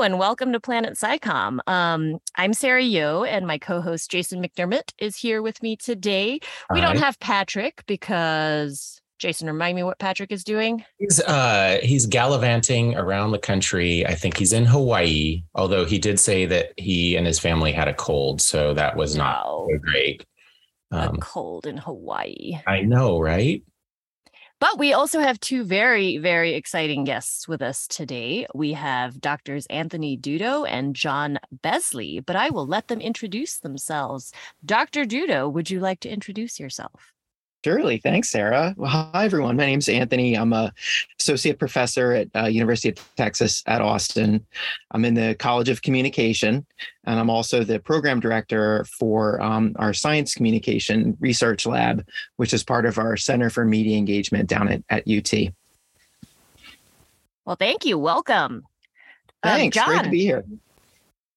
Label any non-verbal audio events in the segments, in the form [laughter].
Hello and welcome to Planet SciComm. Um, I'm Sara Yeo, and my co-host Jason McDermott is here with me today. We don't have Patrick because Jason, remind me what Patrick is doing. He's uh he's gallivanting around the country. I think he's in Hawaii, although he did say that he and his family had a cold, so that was not so great. a Um, cold in Hawaii. I know, right? But we also have two very, very exciting guests with us today. We have doctors Anthony Dudo and John Besley, but I will let them introduce themselves. Dr. Dudo, would you like to introduce yourself? Surely. Thanks, Sara. Well, hi, everyone. My name's Anthony. I'm a associate professor at uh, University of Texas at Austin. I'm in the College of Communication, and I'm also the program director for um, our Science Communication Research Lab, which is part of our Center for Media Engagement down at, at UT. Well, thank you. Welcome. Um, Thanks. Great to be here.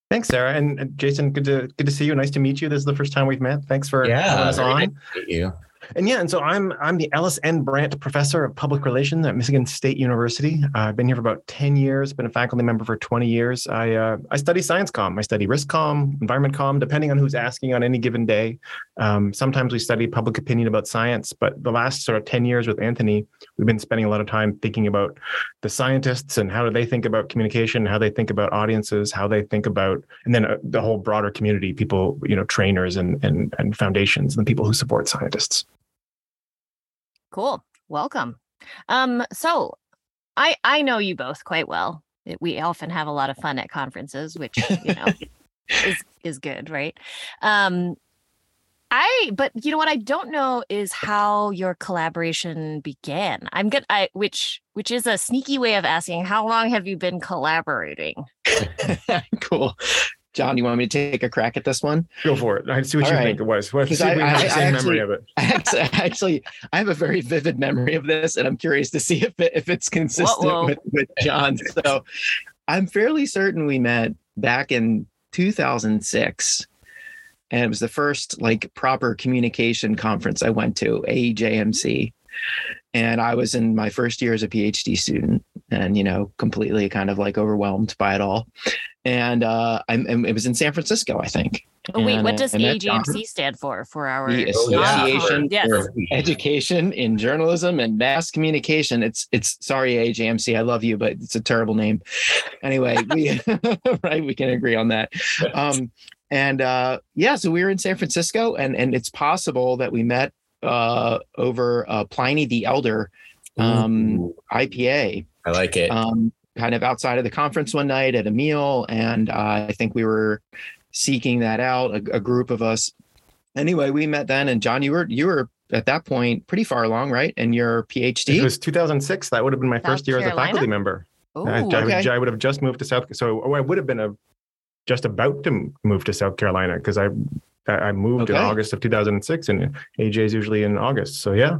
Thanks, Sara. And and Jason, good to good to see you. Nice to meet you. This is the first time we've met. Thanks for having us on. nice to meet you. And yeah, and so I'm I'm the Ellis N. Brandt Professor of Public Relations at Michigan State University. Uh, I've been here for about 10 years, been a faculty member for 20 years. I uh, I study science comm, I study risk comm, environment comm, depending on who's asking on any given day. Um, sometimes we study public opinion about science, but the last sort of 10 years with Anthony, we've been spending a lot of time thinking about the scientists and how do they think about communication, how they think about audiences, how they think about, and then uh, the whole broader community, people, you know, trainers and and and foundations and the people who support scientists. Cool. Welcome. Um, so I I know you both quite well. We often have a lot of fun at conferences, which you know [laughs] is is good, right? Um I but you know what I don't know is how your collaboration began. I'm good I which which is a sneaky way of asking how long have you been collaborating? [laughs] cool. John, you want me to take a crack at this one? Go for it. I see what All you right. think it was. Well, see Because if we I- have I- the I same actually- memory of it. [laughs] Actually, actually, I have a very vivid memory of this, and I'm curious to see if it, if it's consistent whoa. with, with John's. So, I'm fairly certain we met back in 2006, and it was the first like proper communication conference I went to, AEJMC, and I was in my first year as a PhD student, and you know, completely kind of like overwhelmed by it all. And uh, I'm, and it was in San Francisco, I think. Oh, wait, And what I- does I met John. AEJMC stand for for our The Oh, yeah. Association Yes. for Education in Journalism and Mass Communication. It's it's sorry AEJMC, I love you, but it's a terrible name. Anyway, we [laughs] right, we can agree on that. Um, and uh, yeah, so we were in San Francisco, and and it's possible that we met uh, over uh, Pliny the Elder um, Ooh, IPA I like it. um, kind of outside of the conference one night at a meal, and uh, I think we were seeking that out. A, a group of us. Anyway, we met then, and John, you were you were at that point pretty far along, right? In your It PhD. was 2006. That would have been my South first year as a faculty member. Oh, I, I would, okay. I would have just moved to South. So oh, I would have been a, just about to move to South Carolina because I I I moved in August of 2006, and AEJ is usually in August. So yeah,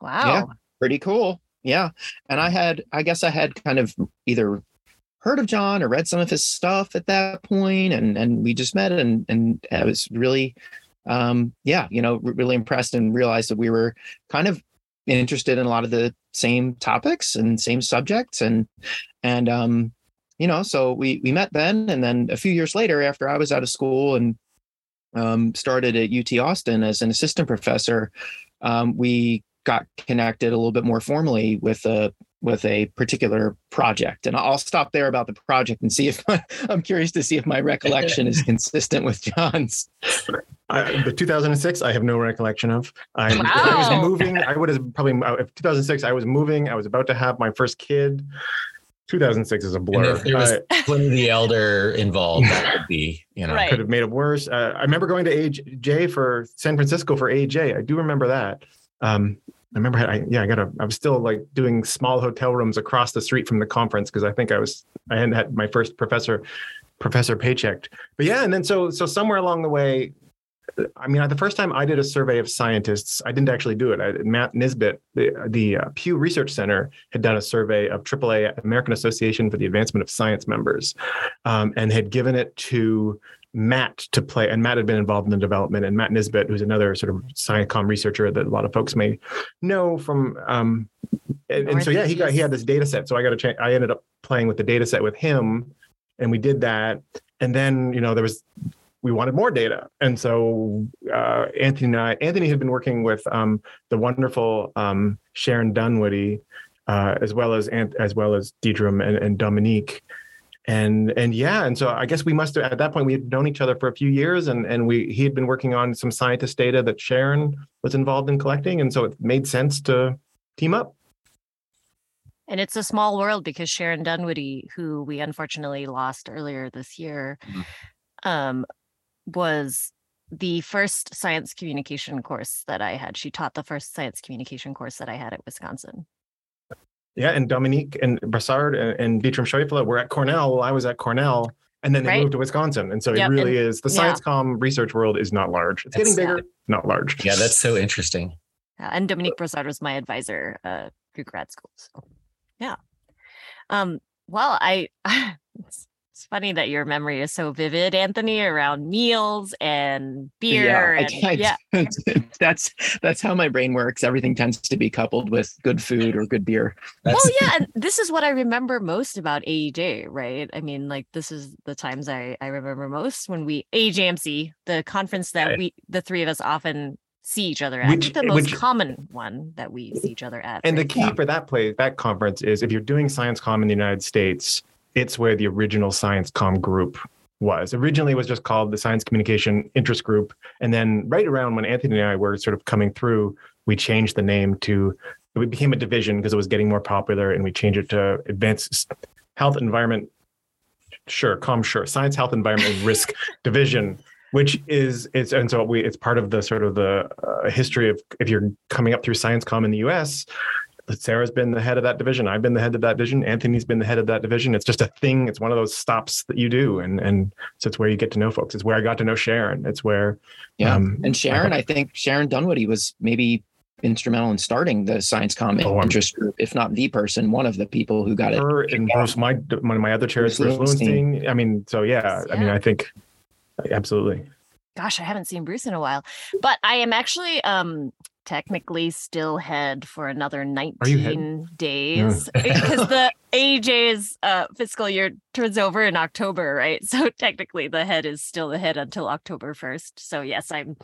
wow. pretty cool. Yeah. And I had, I guess I had kind of either heard of John or read some of his stuff at that point, and and we just met, and and I was really, um, yeah, you know, re- really impressed and realized that we were kind of interested in a lot of the same topics and same subjects, and and um, you know, so we we met then, and then a few years later, after I was out of school and um, started at UT Austin as an assistant professor, um, we got connected a little bit more formally with a with a particular project. And I'll stop there about the project and see if [laughs] I'm curious to see if my recollection is [laughs] consistent with John's. I, the 2006 I have no recollection of. I, if I was moving. I would have probably uh, if 2006 I was moving. I was about to have my first kid. 2006 is a and blur. if there was I- Pliny the Elder involved, that would be, you know. Right. could have made it worse. Uh, I remember going to AEJ for San Francisco for AEJ. I do remember that. Um, I remember, I, yeah, I got a, I was still like doing small hotel rooms across the street from the conference because I think I was, I hadn't had my first professor, professor paychecked. But yeah, and then so, so somewhere along the way, I mean, the first time I did a survey of scientists, I didn't actually do it. I, Matt Nisbet, the, the uh, Pew Research Center, had done a survey of AAAS, American Association for the Advancement of Science members, um, and had given it to Matt to play. And Matt had been involved in the development. And Matt Nisbet, who's another sort of SciComm researcher that a lot of folks may know from. Um, and, and so yeah, he got he had this data set. So I got a chance. I ended up playing with the data set with him and we did that. And then you know there was we wanted more data, and so uh, Anthony and I, Anthony had been working with um, the wonderful um, Sharon Dunwoody, uh, as well as as well as Dietram and, and Dominique and and yeah and so i guess we must have at that point we had known each other for a few years and and we he had been working on some scientist data that sharon was involved in collecting and so it made sense to team up. And it's a small world because sharon dunwoody who we unfortunately lost earlier this year mm-hmm. um, was the first science communication course that i had. She taught the first science communication course that i had at wisconsin yeah, and Dominique and Brossard and, and Dietram Scheufele were at Cornell while I was at Cornell, and then they right. moved to Wisconsin. And so yep, it really and, is the science yeah. com research world is not large. It's that's, getting bigger, yeah. not large. Yeah, that's so interesting. Yeah, and Dominique Brossard was my advisor uh, through grad school. So yeah. Um, well, I [laughs] It's funny that your memory is so vivid, Anthony, around meals and beer. Yeah, and, I, I, yeah. that's that's how my brain works. Everything tends to be coupled with good food or good beer. That's... Well, yeah, and this is what I remember most about AEJ, right? I mean, like this is the times I I remember most when we AEJMC, the conference that right. we the three of us often see each other at. Which, the eh, most which, common one that we see each other at. And right? the key yeah. for that place, that conference is if you're doing Science Com in the United States, it's where the original science com group was. Originally, it was just called the Science Communication Interest Group. And then, right around when Anthony and I were sort of coming through, we changed the name to, it became a division because it was getting more popular. And we changed it to Advanced Health Environment, sure, com, sure, Science, Health, Environment, Risk [laughs] Division. Which is it's and so we it's part of the sort of the uh, history of if you're coming up through Science Com in the U.S Sara's been the head of that division. I've been the head of that division. Anthony's been the head of that division. It's just a thing. It's one of those stops that you do, and and so it's where you get to know folks. It's where I got to know Sharon. It's where, yeah. Um, and Sharon, I, I, think Sharon Dunwoody was maybe instrumental in starting the science comment oh, interest group, if not the person, one of the people who got her it. And Bruce, my one of my other chairs, Bruce Lewenstein. I mean, so yeah, yeah, I mean, I think absolutely. Gosh, I haven't seen Bruce in a while, but I am actually um technically still head for another 19 days [laughs] because the AEJ's uh, fiscal year turns over in October, right? [laughs] So technically the head is still the head until October 1st. So yes, I'm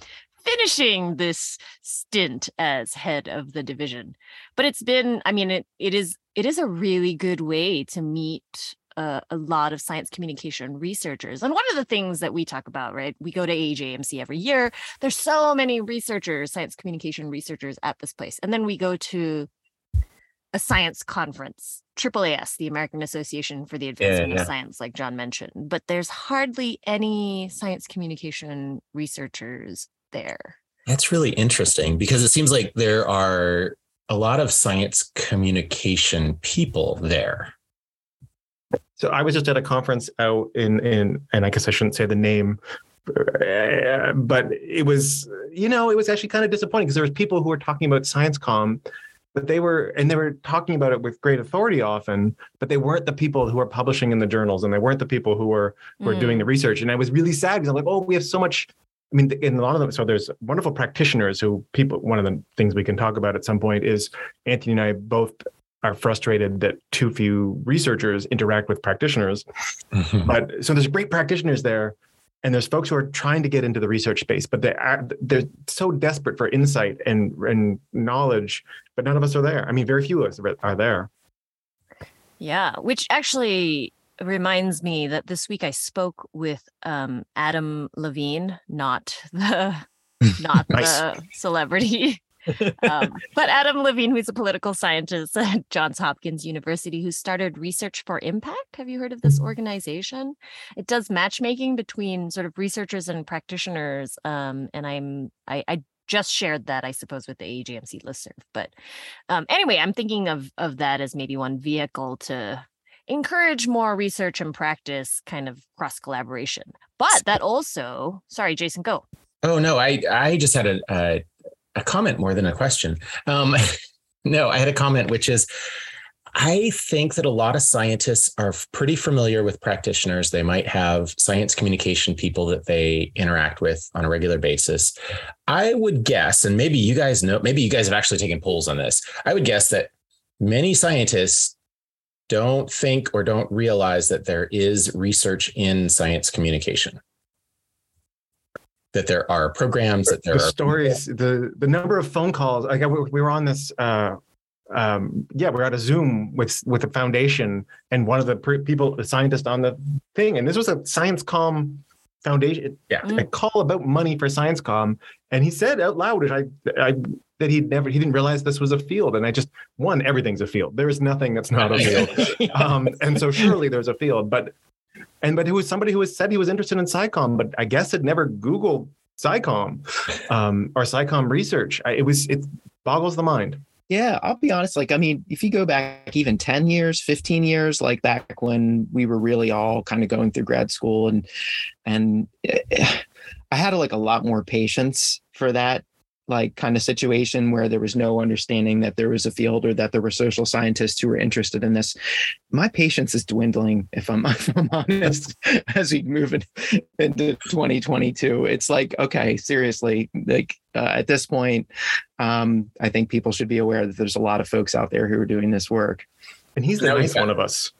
finishing this stint as head of the division. But it's been, I mean, it it is it is a really good way to meet a, a, lot of science communication researchers. And one of the things that we talk about, right? We go to AEJMC every year. There's so many researchers, science communication researchers at this place. And then we go to a science conference, AAAS, the American Association for the Advancement yeah, yeah. of Science, like John mentioned. But there's hardly any science communication researchers there. That's really interesting because it seems like there are a lot of science communication people there so I was just at a conference out in in, and I guess I shouldn't say the name, uh, but it was you know it was actually kind of disappointing because there was people who were talking about science com but they were and they were talking about it with great authority often but they weren't the people who were publishing in the journals and they weren't the people who were who were mm. doing the research and i was really sad because i'm like oh we have so much i mean in a lot of them so there's wonderful practitioners who people one of the things we can talk about at some point is anthony and i both are frustrated that too few researchers interact with practitioners. Mm-hmm. But so there's great practitioners there, and there's folks who are trying to get into the research space, but they are they're so desperate for insight and and knowledge, but none of us are there. I mean, very few of us are there. Yeah, which actually reminds me that this week I spoke with um, Adam Levine, not the [laughs] not nice. the celebrity um, but Adam Levine, who's a political scientist at Johns Hopkins University, who started Research for Impact. Have you heard of this mm-hmm. organization? It does matchmaking between sort of researchers and practitioners. Um, and I'm I, I just shared that, I suppose, with the AEJMC listserv. But um, anyway, I'm thinking of of that as maybe one vehicle to encourage more research and practice kind of cross collaboration. But that also, sorry, Jason, go. Oh no, I I just had a, a a comment more than a question. Um, [laughs] no, I had a comment, which is I think that a lot of scientists are pretty familiar with practitioners. They might have science communication people that they interact with on a regular basis. I would guess, and maybe you guys know, maybe you guys have actually taken polls on this. I would guess that many scientists don't think or don't realize that there is research in science communication. That there are programs, that there the are stories, the the number of phone calls. Like we we were on this. Uh, um, yeah, we're at a Zoom with with a foundation, and one of the pre- people, the scientist on the thing, and this was a science com foundation, Yeah. a call about money for science com, and he said out loud, I, I that he'd never, he didn't realize this was a field, and I just one, everything's a field. There is nothing that's not a field, [laughs] um, and so surely there's a field, but and but who was somebody who has said he was interested in SciComm, but I guess had never Googled SciComm um, or SciComm research. I, it was it boggles the mind. Yeah, I'll be honest. Like, I mean, if you go back even 10 years, 15 years, like back when we were really all kind of going through grad school and, and eh, I had like a lot more patience for that like kind of situation where there was no understanding that there was a field or that there were social scientists who were interested in this. My patience is dwindling, if I'm, [laughs] if I'm honest, as we move in, into 2022. It's like, okay, seriously, like uh, at this point, um, I think people should be aware that there's a lot of folks out there who are doing this work. And he's the Now nice one of us.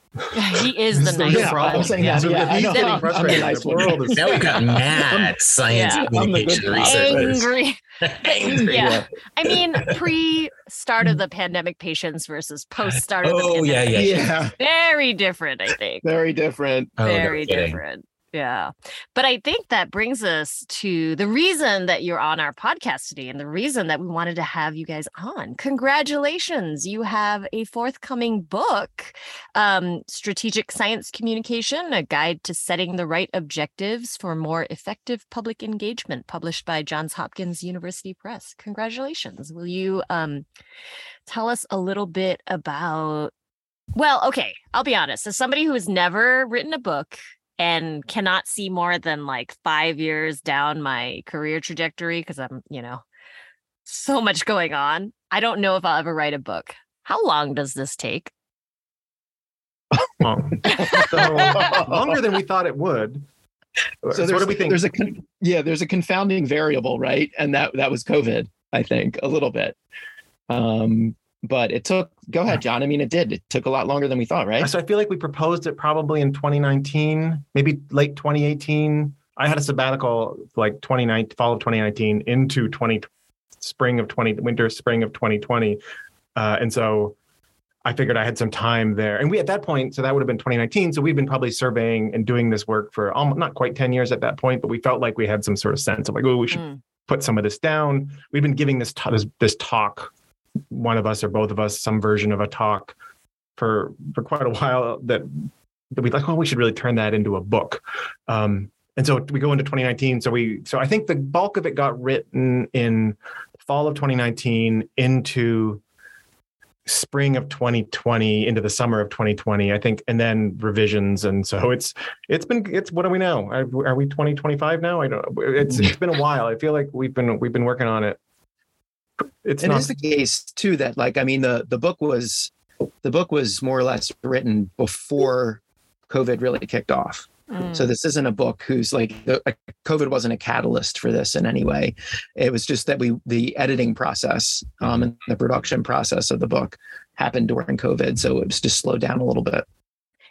He is the nice Yeah, problem. I'm saying Yeah. that. So Yeah, if he's getting I'm- [laughs] I'm the frustrated, nice the world is now we've got mad science Yeah. Communication good guy. researchers. angry. Angry. Yeah. I mean, pre start of the mm. pandemic patients versus post start of the Oh, yeah, pandemic. yeah. Very different, I think. very different. Oh, Very kidding. different. Yeah. But I think that brings us to the reason that you're on our podcast today and the reason that we wanted to have you guys on. Congratulations. You have a forthcoming book, um, Strategic Science Communication, a guide to setting the right objectives for more effective public engagement, published by Johns Hopkins University Press. Congratulations. Will you um, tell us a little bit about? Well, okay, I'll be honest. As somebody who has never written a book, and cannot see more than like five years down my career trajectory because I'm, you know, so much going on. I don't know if I'll ever write a book. How long does this take? long. [laughs] So longer than we thought it would. So, there's, what do we think? There's a con- yeah, there's a confounding variable, right? And that that was COVID, I think, a little bit. Um, but it took. Go ahead, John. I mean, it did. It took a lot longer than we thought, right? So I feel like we proposed it probably in 2019, maybe late 2018. I had a sabbatical like 2019, fall of 2019 into 20 spring of 20 winter spring of 2020, uh, and so I figured I had some time there. And we at that point, so that would have been 2019. So we've been probably surveying and doing this work for almost not quite 10 years at that point, but we felt like we had some sort of sense of like, oh, we should Mm, put some of this down. We've been giving this, t- this this talk, one of us or both of us, some version of a talk for for quite a while. That that we like, oh, we should really turn that into a book. Um, and so we go into 2019. So we so I think the bulk of it got written in fall of 2019 into spring of 2020 into the summer of 2020 i think and then revisions and so it's it's been it's what do we know are, are we 2025 now i don't it's it's been a while i feel like we've been we've been working on it it's and not it's the case too that like I mean the the book was the book was more or less written before COVID really kicked off. mm. So this isn't a book who's like the COVID wasn't a catalyst for this in any way. It was just that we the editing process um, and the production process of the book happened during COVID, so it was just slowed down a little bit.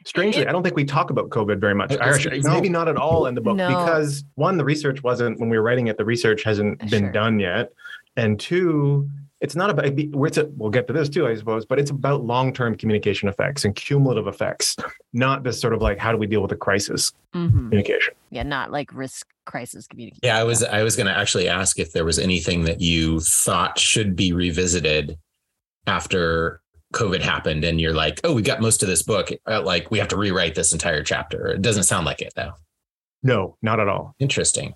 Strangely, I don't think we talk about COVID very much. Actually, it's- maybe not at all in the book No. because one, the research wasn't when we were writing it. The research hasn't been Sure. done yet, and two, it's not about. It's a, we'll get to this too, I suppose, but it's about long-term communication effects and cumulative effects, not this sort of like how do we deal with a crisis Mhm. communication. Yeah, not like risk crisis communication. Yeah, I was I was going to actually ask if there was anything that you thought should be revisited after COVID happened, and you're like, oh, we got most of this book. Uh, like we have to rewrite this entire chapter. It doesn't sound like it though. No, not at all. Interesting.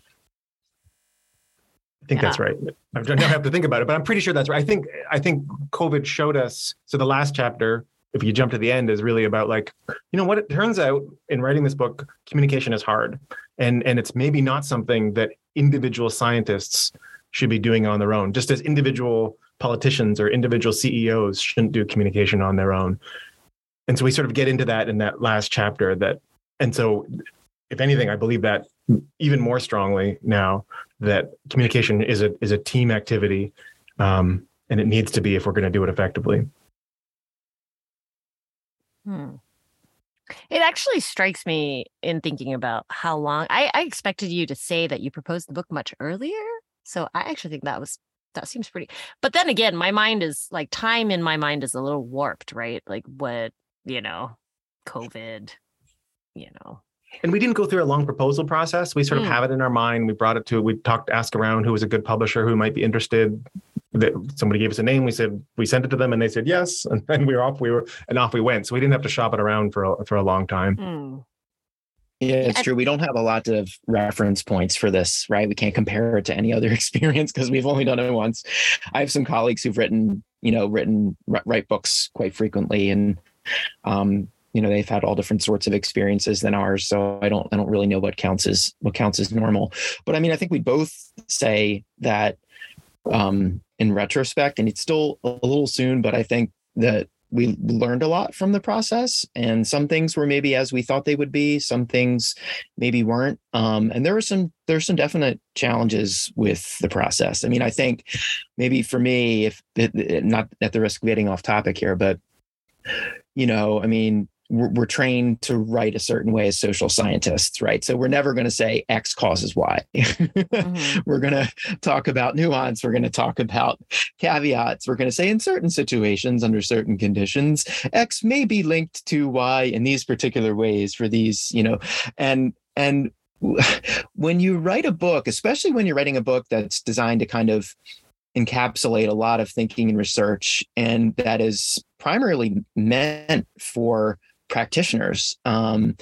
I think that's right. I don't have to think about it, but I'm pretty sure that's right. I think I think COVID showed us. So the last chapter, if you jump to the end, is really about like, you know what? It turns out in writing this book, communication is hard, and and it's maybe not something that individual scientists should be doing on their own. Just as individual politicians or individual CEOs shouldn't do communication on their own. And so we sort of get into that in that last chapter. That and so, if anything, I believe that even more strongly now that communication is a is a team activity, um, and it needs to be if we're going to do it effectively. Hmm. It actually strikes me in thinking about how long I, I expected you to say that you proposed the book much earlier. So I actually think that was that seems pretty. But then again, my mind is like time in my mind is a little warped, right? Like what, you know, COVID, you know, and we didn't go through a long proposal process. We sort of Mm. have it in our mind. We brought it to, we talked, asked around who was a good publisher who might be interested. That somebody gave us a name. We said we sent it to them, and they said yes, [laughs] and then we were off. We were and off we went. So we didn't have to shop it around for a, for a long time. Hmm. Yeah, it's true. We don't have a lot of reference points for this, right? We can't compare it to any other [laughs] experience because we've only done it once. I have some colleagues who've written, you know, written write books quite frequently, and um, you know, they've had all different sorts of experiences than ours. So I don't, I don't really know what counts as what counts as normal. But I mean, I think we both say that um, in retrospect, and it's still a little soon, but I think that we learned a lot from the process and some things were maybe as we thought they would be some things maybe weren't um, and there were some there's some definite challenges with the process i mean i think maybe for me if not at the risk of getting off topic here but you know i mean we're, we're trained to write a certain way as social scientists right so we're never going to say x causes y Mhm. [laughs] we're going to talk about nuance we're going to talk about caveats we're going to say in certain situations under certain conditions x may be linked to y in these particular ways for these you know and and [laughs] when you write a book especially when you're writing a book that's designed to kind of encapsulate a lot of thinking and research and that is primarily meant for practitioners um,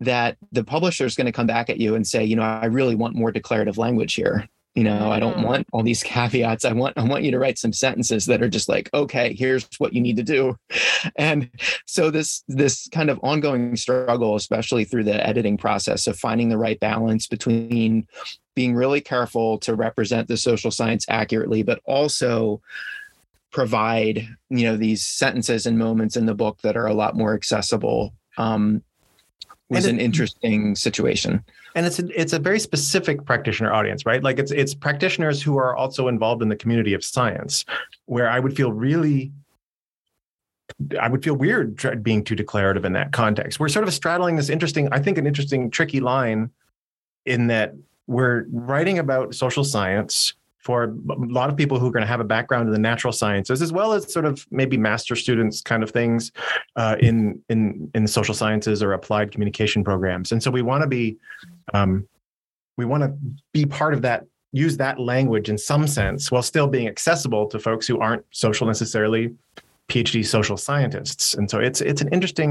that the publisher is going to come back at you and say you know i really want more declarative language here. You know i don't Mm. want all these [laughs] caveats. I want i want you to write some sentences that are just like okay here's what you need to do [laughs] and so this this kind of ongoing struggle especially through the editing process of finding the right balance between being really careful to represent the social science accurately but also provide you know these sentences and moments in the book that are a lot more accessible um, was And an interesting situation and it's a, it's a very specific practitioner audience, right? Like it's it's practitioners who are also involved in the community of science, where I would feel really, I would feel weird being too declarative in that context. We're sort of straddling this interesting, I think, an interesting, tricky line, in that we're writing about social science for a lot of people who are going to have a background in the natural sciences, as well as sort of maybe master students kind of things uh, in in in social sciences or applied communication programs. And so we want to be um, we want to be part of that use that language in some sense while still being accessible to folks who aren't social necessarily phd social scientists and so it's it's an interesting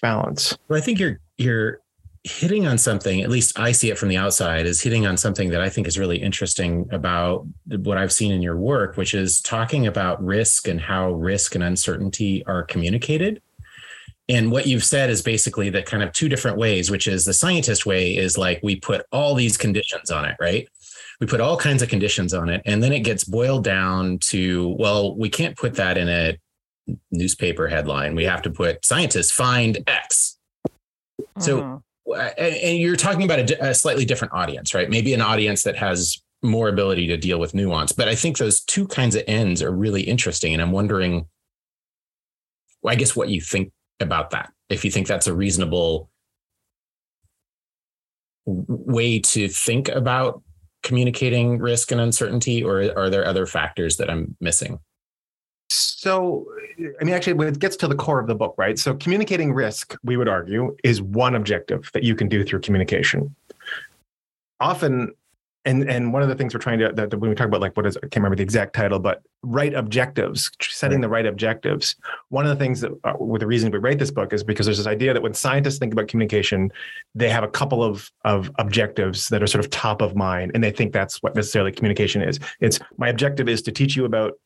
balance Well, I think you're you're hitting on something. At least I see it from the outside is hitting on something that I think is really interesting about what I've seen in your work, which is talking about risk and how risk and uncertainty are communicated. And what you've said is basically the kind of two different ways, which is the scientist way is like we put all these conditions on it, right? We put all kinds of conditions on it, and then it gets boiled down to well, we can't put that in a newspaper headline. We have to put scientists find X. So- Mhm. And, you're talking about a, a slightly different audience, right? Maybe an audience that has more ability to deal with nuance. But I think those two kinds of ends are really interesting. And I'm wondering, well, I guess, what you think about that. If you think that's a reasonable way to think about communicating risk and uncertainty, or are there other factors that I'm missing? So i mean actually when it gets to the core of the book right so communicating risk we would argue is one objective that you can do through communication often and and one of the things we're trying to that, that when we talk about like what is I can't remember the exact title, but right objectives, setting the right objectives. One of the things that uh, with the reason we write this book is because there's this idea that when scientists think about communication, they have a couple of of objectives that are sort of top of mind, and they think that's what necessarily communication is. It's my objective is to teach you about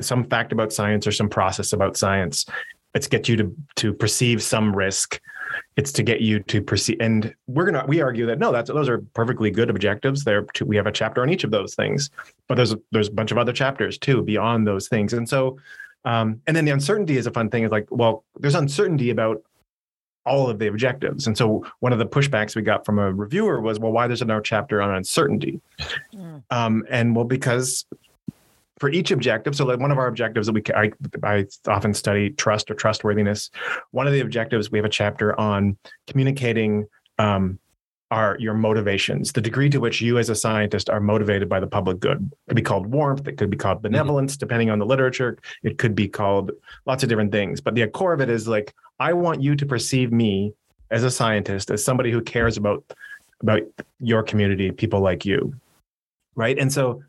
some fact about science or some process about science. It's get you to to perceive some risk. It's to get you to perceive and we're gonna we argue that no that's those are perfectly good objectives. There we have a chapter on each of those things but there's a, there's a bunch of other chapters too beyond those things. And so um, and then the uncertainty is a fun thing is like well there's uncertainty about all of the objectives. And so one of the pushbacks we got from a reviewer was well why there's another chapter on uncertainty? Mm. um, and well because for each objective, so like one of our objectives that we I, I often study trust or trustworthiness. One of the objectives we have a chapter on communicating um, are your motivations, the degree to which you as a scientist are motivated by the public good. It could be called warmth, it could be called benevolence, mm-hmm. depending on the literature. It could be called lots of different things. But the core of it is like, I want you to perceive me as a scientist, as somebody who cares about about your community, people like you. Right. And so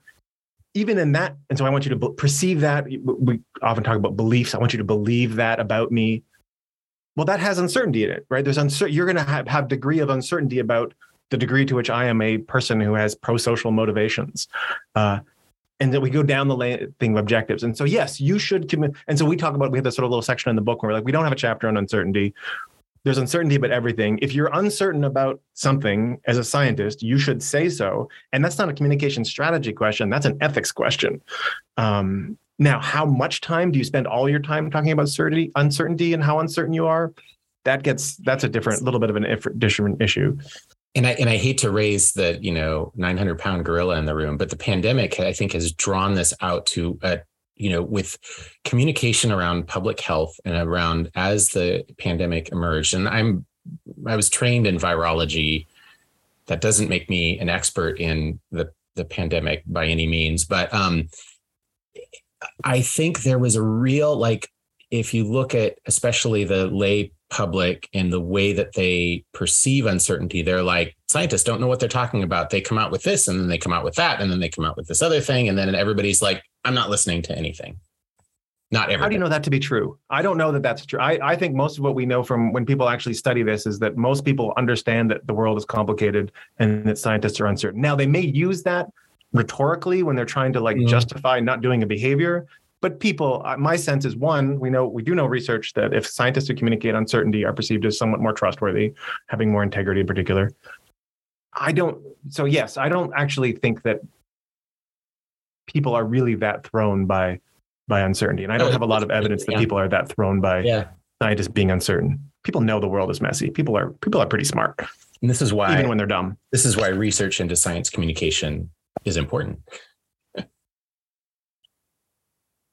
even in that, and so I want you to perceive that. We often talk about beliefs. I want you to believe that about me well that has uncertainty in it right there's uncertainty you're going to have, have degree of uncertainty about the degree to which i am a person who has pro-social motivations uh, and that we go down the lane thing of objectives and so yes you should commit and so we talk about we have this sort of little section in the book where we're like we don't have a chapter on uncertainty there's uncertainty about everything if you're uncertain about something as a scientist you should say so and that's not a communication strategy question that's an ethics question um, now, how much time do you spend all your time talking about certainty, uncertainty, and how uncertain you are? That gets that's a different, little bit of an different issue. And I and I hate to raise the you know 900 pound gorilla in the room, but the pandemic I think has drawn this out to a you know with communication around public health and around as the pandemic emerged. And I'm I was trained in virology. That doesn't make me an expert in the the pandemic by any means, but um, I think there was a real like if you look at especially the lay public and the way that they perceive uncertainty, they're like scientists don't know what they're talking about. They come out with this and then they come out with that and then they come out with this other thing and then everybody's like I'm not listening to anything. Not everybody. How do you know that to be true? I don't know that that's true. I, I think most of what we know from when people actually study this is that most people understand that the world is complicated and that scientists are uncertain. Now, they may use that rhetorically when they're trying to like mm. justify not doing a behavior but people uh, my sense is one we know we do know research that if scientists who communicate uncertainty are perceived as somewhat more trustworthy having more integrity in particular i don't so yes i don't actually think that people are really that thrown by by uncertainty. And i don't have a lot of evidence that people are that thrown by yeah. scientists being uncertain. People know the world is messy. People are people are pretty smart. And this is why even when they're dumb. this is why research into science communication is important.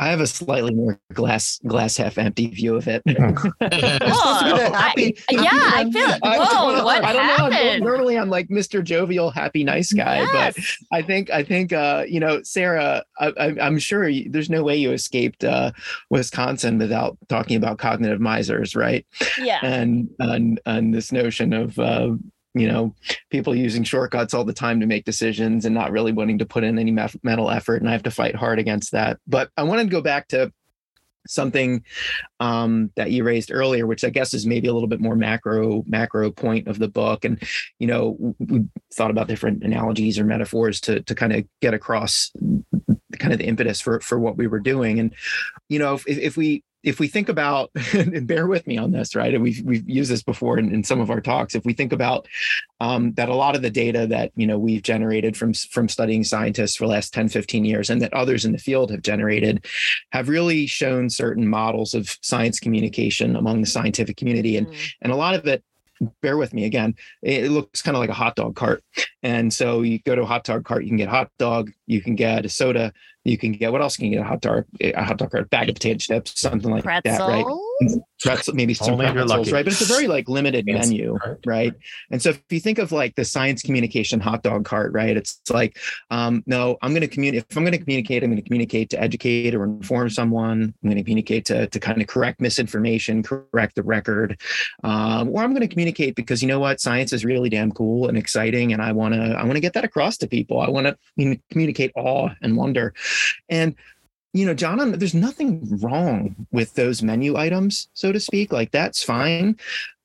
I have a slightly more glass glass half empty view of it. [laughs] [laughs] oh, happy, I, yeah, I feel. Whoa, what I don't happened? know. normally, I'm like Mr. Jovial, happy, nice guy, yes. but I think I think uh, you know, Sara. I, am sure you, there's no way you escaped uh, Wisconsin without talking about cognitive misers, right? Yeah. And and and this notion of uh, you know people using shortcuts all the time to make decisions and not really wanting to put in any mental effort and i have to fight hard against that. But i wanted to go back to something um, that you raised earlier which i guess is maybe a little bit more macro macro point of the book. And you know we thought about different analogies or metaphors to to kind of get across kind of the impetus for for what we were doing. And you know if, if we if we think about [laughs] and bear with me on this right? And we've, we've used this before in, in some of our talks. If we think about um, that a lot of the data that you know we've generated from from studying scientists for the last 10 15 years and that others in the field have generated have really shown certain models of science communication among the scientific community. And mm. and a lot of it bear with me again it looks kind of like a hot dog cart. And so you go to a hot dog cart you can get a hot dog you can get a soda you can get what else can you get a hot dog a hot dog cart a bag of potato chips something like Pretzel. that right pretzel, maybe some pretzels, right? But it's a very like limited menu right. and so if you think of like the science communication hot dog cart right? It's like um, no i'm going to communicate if i'm going to communicate i'm going to communicate to educate or inform someone. I'm going to communicate to, to kind of correct misinformation correct the record. Um, or i'm going to communicate because you know what? Science is really damn cool and exciting and i want to i want to get that across to people. I want to communicate awe and wonder. And you know, John, there's nothing wrong with those menu items, so to speak. Like that's fine.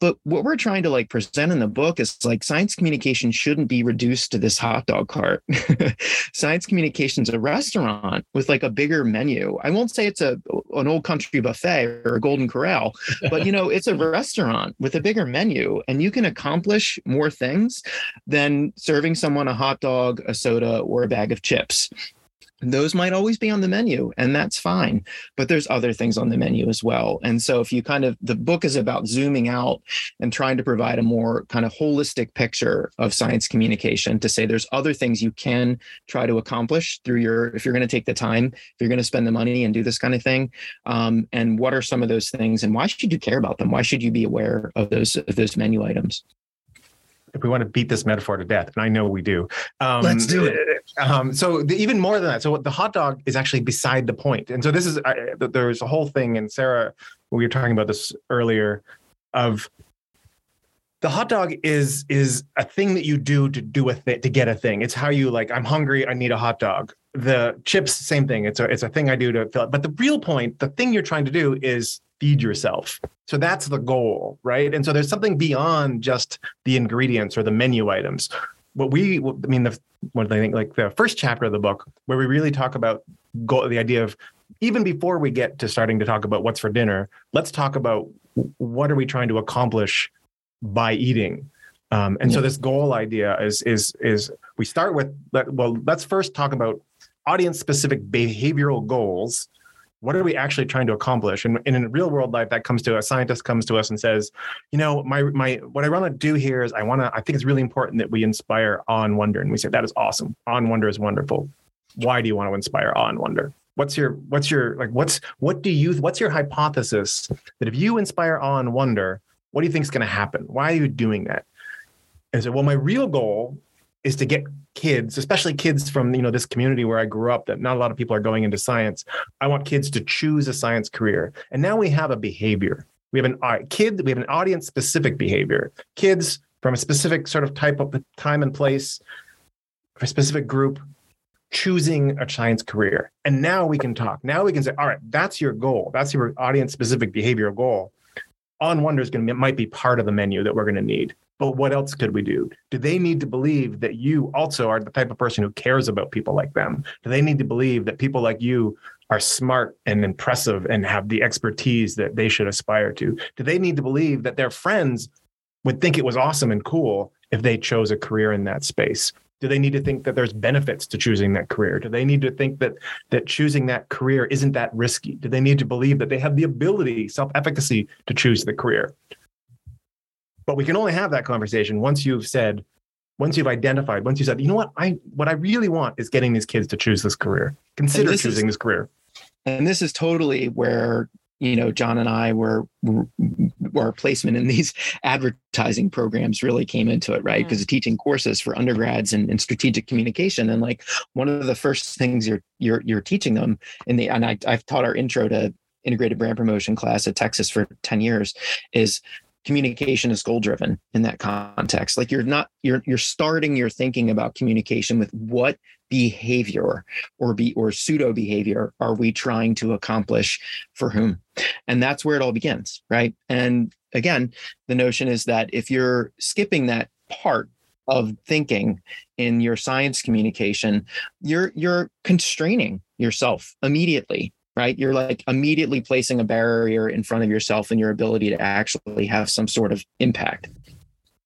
But what we're trying to like present in the book is like science communication shouldn't be reduced to this hot dog cart. [laughs] science communication is a restaurant with like a bigger menu. I won't say it's a an old country buffet or a golden corral, but you know, it's a [laughs] restaurant with a bigger menu and you can accomplish more things than serving someone a hot dog, a soda, or a bag of chips those might always be on the menu and that's fine but there's other things on the menu as well. And so if you kind of the book is about zooming out and trying to provide a more kind of holistic picture of science communication to say there's other things you can try to accomplish through your if you're going to take the time if you're going to spend the money and do this kind of thing um, and what are some of those things and why should you care about them? Why should you be aware of those of those menu items if we want to beat this metaphor to death, and I know we do. Um, Let's do it. Um, so the, even more than that, so the hot dog is actually beside the point. And so this is I, there's a whole thing, and Sara, we were talking about this earlier, of the hot dog is is a thing that you do to do a thing to get a thing. It's how you like. I'm hungry. I need a hot dog. The chips, same thing. It's a it's a thing I do to fill it. But the real point, the thing you're trying to do is feed yourself. So that's the goal, right? And so there's something beyond just the ingredients or the menu items. What we, I mean, the what I think? Like the first chapter of the book, where we really talk about goal, the idea of even before we get to starting to talk about what's for dinner, let's talk about what are we trying to accomplish by eating. Um, and yeah. so this goal idea is is is we start with well, let's first talk about audience specific behavioral goals what are we actually trying to accomplish? And, in real world life that comes to a scientist comes to us and says you know my my what i want to do here is i want to i think it's really important that we inspire awe and wonder. And we say that is awesome. Awe and wonder is wonderful. Why do you want to inspire awe and wonder? What's your what's your like what's what do you what's your hypothesis that if you inspire awe and wonder what do you think is going to happen? Why are you doing that? And so well my real goal is to get kids, especially kids from you know this community where I grew up, that not a lot of people are going into science. I want kids to choose a science career, and now we have a behavior. We have an uh, kid. We have an audience specific behavior. Kids from a specific sort of type of time and place, a specific group, choosing a science career. And now we can talk. Now we can say, all right, that's your goal. That's your audience specific behavioral goal. On Wonder is going to might be part of the menu that we're going to need. But what else could we do? Do they need to believe that you also are the type of person who cares about people like them? Do they need to believe that people like you are smart and impressive and have the expertise that they should aspire to? Do they need to believe that their friends would think it was awesome and cool if they chose a career in that space? Do they need to think that there's benefits to choosing that career? Do they need to think that that choosing that career isn't that risky? Do they need to believe that they have the ability, self-efficacy to choose the career? But we can only have that conversation once you've said, once you've identified, once you said, you know what, I what I really want is getting these kids to choose this career. Consider this choosing is, this career. And this is totally where you know John and I were where placement in these [laughs] advertising programs really came into it, right? Because mm. teaching courses for undergrads in, in, strategic communication, and like one of the first things you're you're you're teaching them in the and I, I've taught our intro to integrated brand promotion class at Texas for 10 years is communication is goal driven in that context. Like you're not you're you're starting your thinking about communication with what behavior or be or pseudo behavior are we trying to accomplish for whom? And that's where it all begins right? And again the notion is that if you're skipping that part of thinking in your science communication you're you're constraining yourself immediately right? You're like immediately placing a barrier in front of yourself and your ability to actually have some sort of impact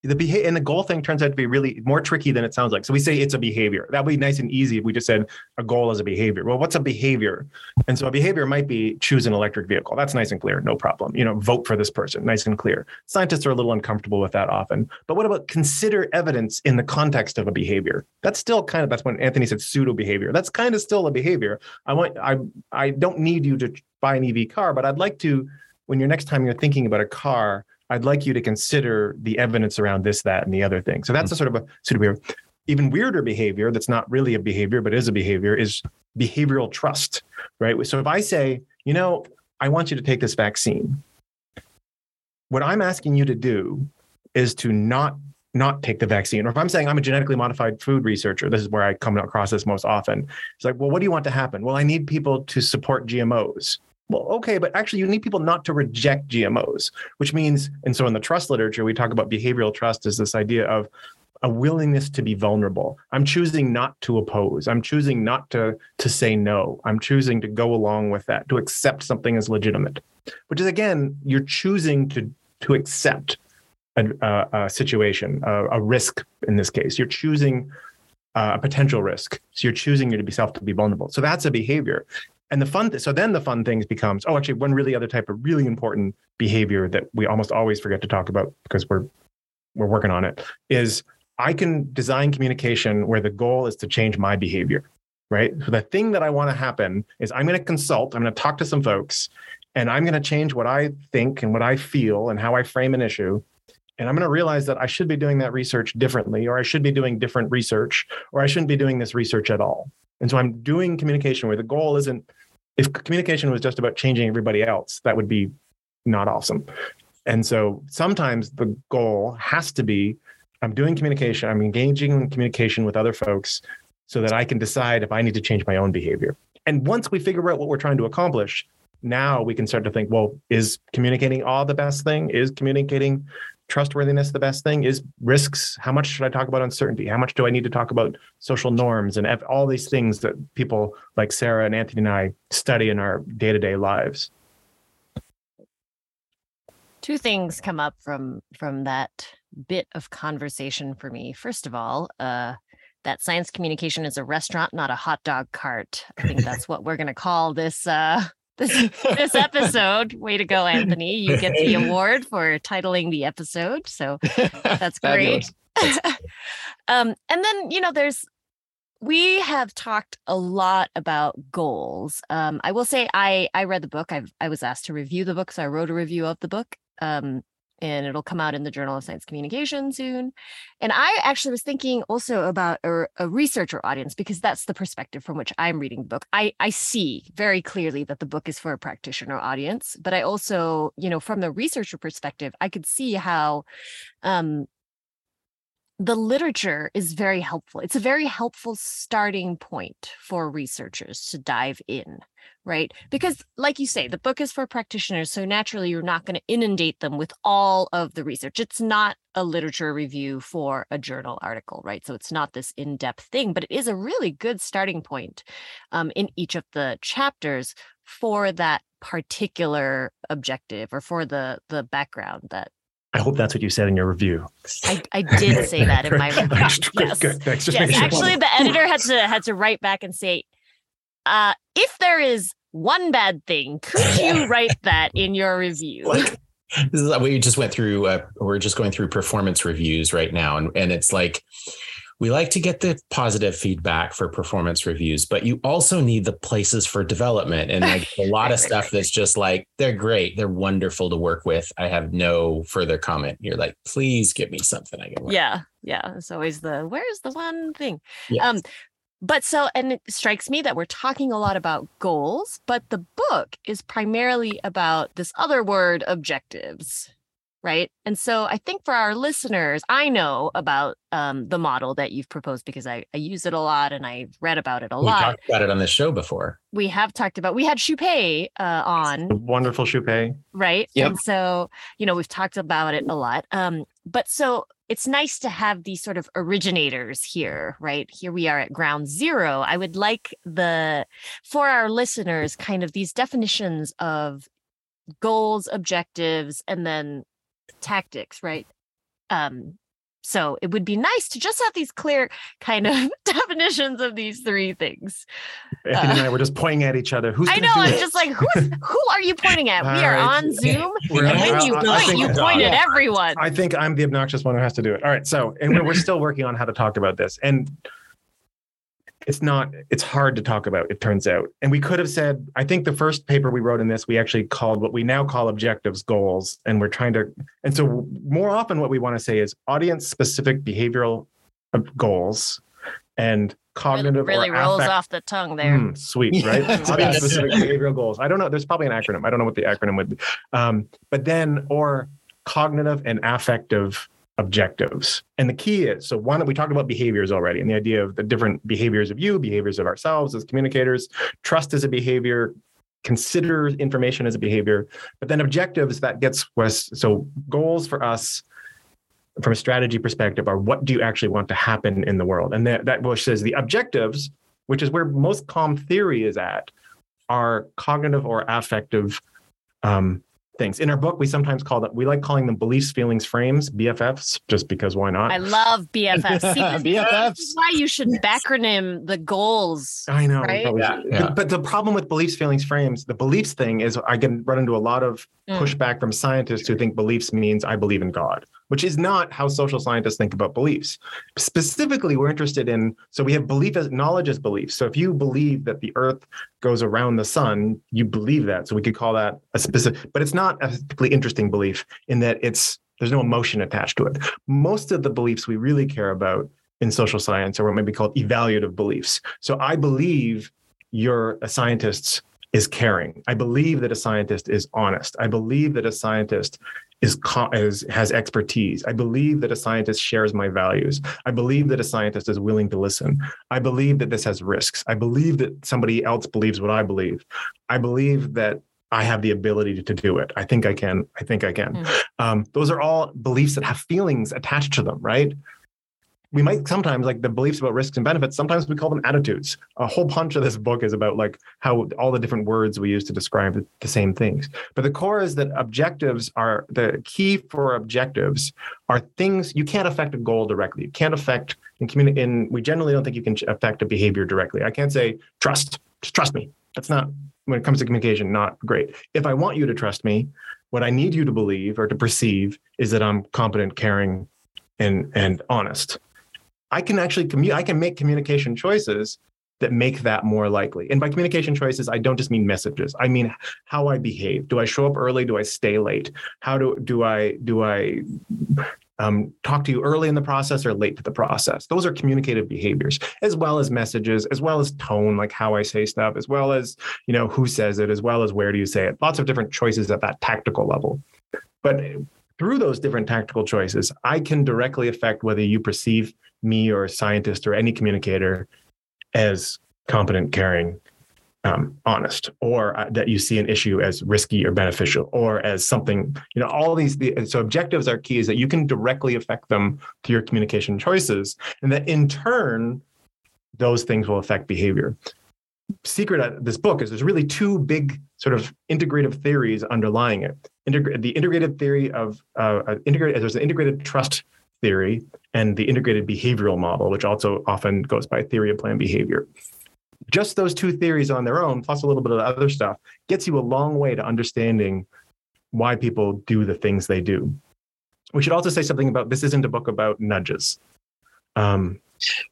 the behavior and the goal thing turns out to be really more tricky than it sounds like. So we say it's a behavior. That would be nice and easy if we just said a goal is a behavior. Well, what's a behavior? And so a behavior might be choose an electric vehicle. That's nice and clear, no problem. You know, vote for this person, nice and clear. Scientists are a little uncomfortable with that often. But what about consider evidence in the context of a behavior? That's still kind of that's when Anthony said pseudo behavior. That's kind of still a behavior. I want I I don't need you to buy an EV car, but I'd like to when you're next time you're thinking about a car I'd like you to consider the evidence around this, that, and the other thing. So that's mm-hmm. a sort of a sort of weird, even weirder behavior that's not really a behavior, but is a behavior is behavioral trust, right? So if I say, you know, I want you to take this vaccine, what I'm asking you to do is to not not take the vaccine. Or if I'm saying I'm a genetically modified food researcher, this is where I come across this most often. It's like, well, what do you want to happen? Well, I need people to support GMOs well, okay, but actually, you need people not to reject GMOs, which means, and so in the trust literature, we talk about behavioral trust as this idea of a willingness to be vulnerable. I'm choosing not to oppose. I'm choosing not to to say no. I'm choosing to go along with that, to accept something as legitimate, which is again, you're choosing to to accept a, a, a situation, a, a risk in this case. You're choosing uh, a potential risk. So you're choosing to be self to be vulnerable. So that's a behavior. And the fun, th- so then the fun things becomes, oh, actually, one really other type of really important behavior that we almost always forget to talk about because we're we're working on it is I can design communication where the goal is to change my behavior, right? So the thing that I want to happen is I'm going to consult, I'm going to talk to some folks, and I'm going to change what I think and what I feel and how I frame an issue. And I'm going to realize that I should be doing that research differently, or I should be doing different research, or I shouldn't be doing this research at all. And so I'm doing communication where the goal isn't, if communication was just about changing everybody else, that would be not awesome. And so sometimes the goal has to be I'm doing communication, I'm engaging in communication with other folks so that I can decide if I need to change my own behavior. And once we figure out what we're trying to accomplish, now we can start to think, well, is communicating all the best thing? Is communicating trustworthiness the best thing? Is risks? How much should I talk about uncertainty? How much do I need to talk about social norms and all these things that people like Sara and Anthony and I study in our day to day lives? Two things come up from from that bit of conversation for me. First of all, uh, that science communication is a restaurant, not a hot dog cart. I think that's [laughs] what we're going to call this uh, this this episode. Way to go, Anthony! You get the [laughs] award for titling the episode, so that's [laughs] great. [laughs] um, and then you know, there's we have talked a lot about goals. Um, I will say I I read the book. I I was asked to review the book, so I wrote a review of the book. Um, and it'll come out in the Journal of Science Communication soon. And I actually was thinking also about a, a, researcher audience because that's the perspective from which I'm reading the book. I, I see very clearly that the book is for a practitioner audience, but I also, you know, from the researcher perspective, I could see how um, the literature is very helpful. It's a very helpful starting point for researchers to dive in right? Because, like you say, the book is for practitioners. So naturally, you're not going to inundate them with all of the research. It's not a literature review for a journal article, right? So it's not this in depth thing, but it is a really good starting point um, in each of the chapters for that particular objective or for the the background that I hope that's what you said in your review. I, I did [laughs] say that in my review. yes. Good. Thanks. Just yes. Actually, the editor had to had to write back and say, uh, if there is one bad thing, could you [laughs] write that in your review? Like, this is we just went through. Uh, we're just going through performance reviews right now, and and it's like we like to get the positive feedback for performance reviews, but you also need the places for development. And like a [laughs] lot of stuff that's just like, they're great. They're wonderful to work with. I have no further comment. You're like, please give me something I can work. Yeah. Yeah. It's always the, where's the one thing? Yes. Um, but so, and it strikes me that we're talking a lot about goals, but the book is primarily about this other word, objectives right? And so I think for our listeners, I know about um, the model that you've proposed because I, I use it a lot and I've read about it a we lot. We talked about it on this show before. We have talked about. We had Shupei uh, on. Wonderful Shupei. Right. Yep. And so you know we've talked about it a lot. Um, but so it's nice to have these sort of originators here, right? Here we are at ground zero. I would like the for our listeners kind of these definitions of goals, objectives, and then tactics, right? Um, so it would be nice to just have these clear kind of [laughs] definitions of these three things. [laughs] Anthony uh, and I were just pointing at each other. Who's I know. I'm just like, who's [laughs] who are you pointing at? we are right. on Zoom. We're, and when you point, you point at everyone. I think I'm the obnoxious one who has to do it. All right. So, and we're, we're still working on how to talk about this. And it's not it's hard to talk about it turns out. And we could have said i think the first paper we wrote in this we actually called what we now call objectives goals and we're trying to and so more often what we want to say is audience specific behavioral uh, goals and cognitive it really rolls affect- off the tongue there. Mm, sweet [laughs] right? Audience specific behavioral goals. I don't know there's probably an acronym. I don't know what the acronym would be. Um, but then or cognitive and affective objectives. And the key is so one, we talked about behaviors already and the idea of the different behaviors of you, behaviors of ourselves as communicators, trust as a behavior, consider information as a behavior. But then objectives that gets was so goals for us from a strategy perspective are what do you actually want to happen in the world? And that, that which says the objectives, which is where most comm theory is at, are cognitive or affective um, things. In our book, we sometimes call them, we like calling them beliefs, feelings, frames, BFFs, just because why not? I love BFFs. See, this- [laughs] This BFFs. is why you should backronym the goals. I know. Right? probably Yeah, yeah. But, but the problem with beliefs, feelings, frames, the beliefs thing is I can run into a lot of Mm. pushback from scientists who think beliefs means I believe in God, which is not how social scientists think about beliefs. Specifically, we're interested in so we have belief as knowledge as belief. So if you believe that the earth goes around the sun, you believe that. So we could call that a specific, but it's not a particularly interesting belief in that it's there's no emotion attached to it. Most of the beliefs we really care about in social science are what might be called evaluative beliefs. So I believe you're a scientist is caring. I believe that a scientist is honest. I believe that a scientist is, is has expertise. I believe that a scientist shares my values. I believe that a scientist is willing to listen. I believe that this has risks. I believe that somebody else believes what I believe. I believe that I have the ability to do it. I think I can. I think I can. Mhm. Um, those are all beliefs that have feelings attached to them, right? We might sometimes like the beliefs about risks and benefits sometimes we call them attitudes. A whole bunch of this book is about like how all the different words we use to describe the, same things. But the core is that objectives are the key for objectives are things you can't affect a goal directly. You can't affect in community in we generally don't think you can affect a behavior directly. I can't say trust just trust me. That's not when it comes to communication not great. If i want you to trust me what i need you to believe or to perceive is that i'm competent caring and and honest I can actually commu- I can make communication choices that make that more likely. And by communication choices, I don't just mean messages. I mean how I behave. Do I show up early? Do I stay late? How do do I do I um, talk to you early in the process or late to the process? Those are communicative behaviors, as well as messages, as well as tone, like how I say stuff, as well as you know who says it, as well as where do you say it. Lots of different choices at that tactical level. But through those different tactical choices, I can directly affect whether you perceive me or a scientist or any communicator as competent, caring, um, honest, or uh, that you see an issue as risky or beneficial, or as something, you know, all these. The, so objectives are key is that you can directly affect them to your communication choices, and that in turn, those things will affect behavior. Secret of this book is there's really two big sort of integrative theories underlying it. The integrated theory of uh, uh, integrated. There's an integrated trust theory and the integrated behavioral model, which also often goes by theory of planned behavior. Just those two theories on their own, plus a little bit of other stuff, gets you a long way to understanding why people do the things they do. We should also say something about this isn't a book about nudges. Um,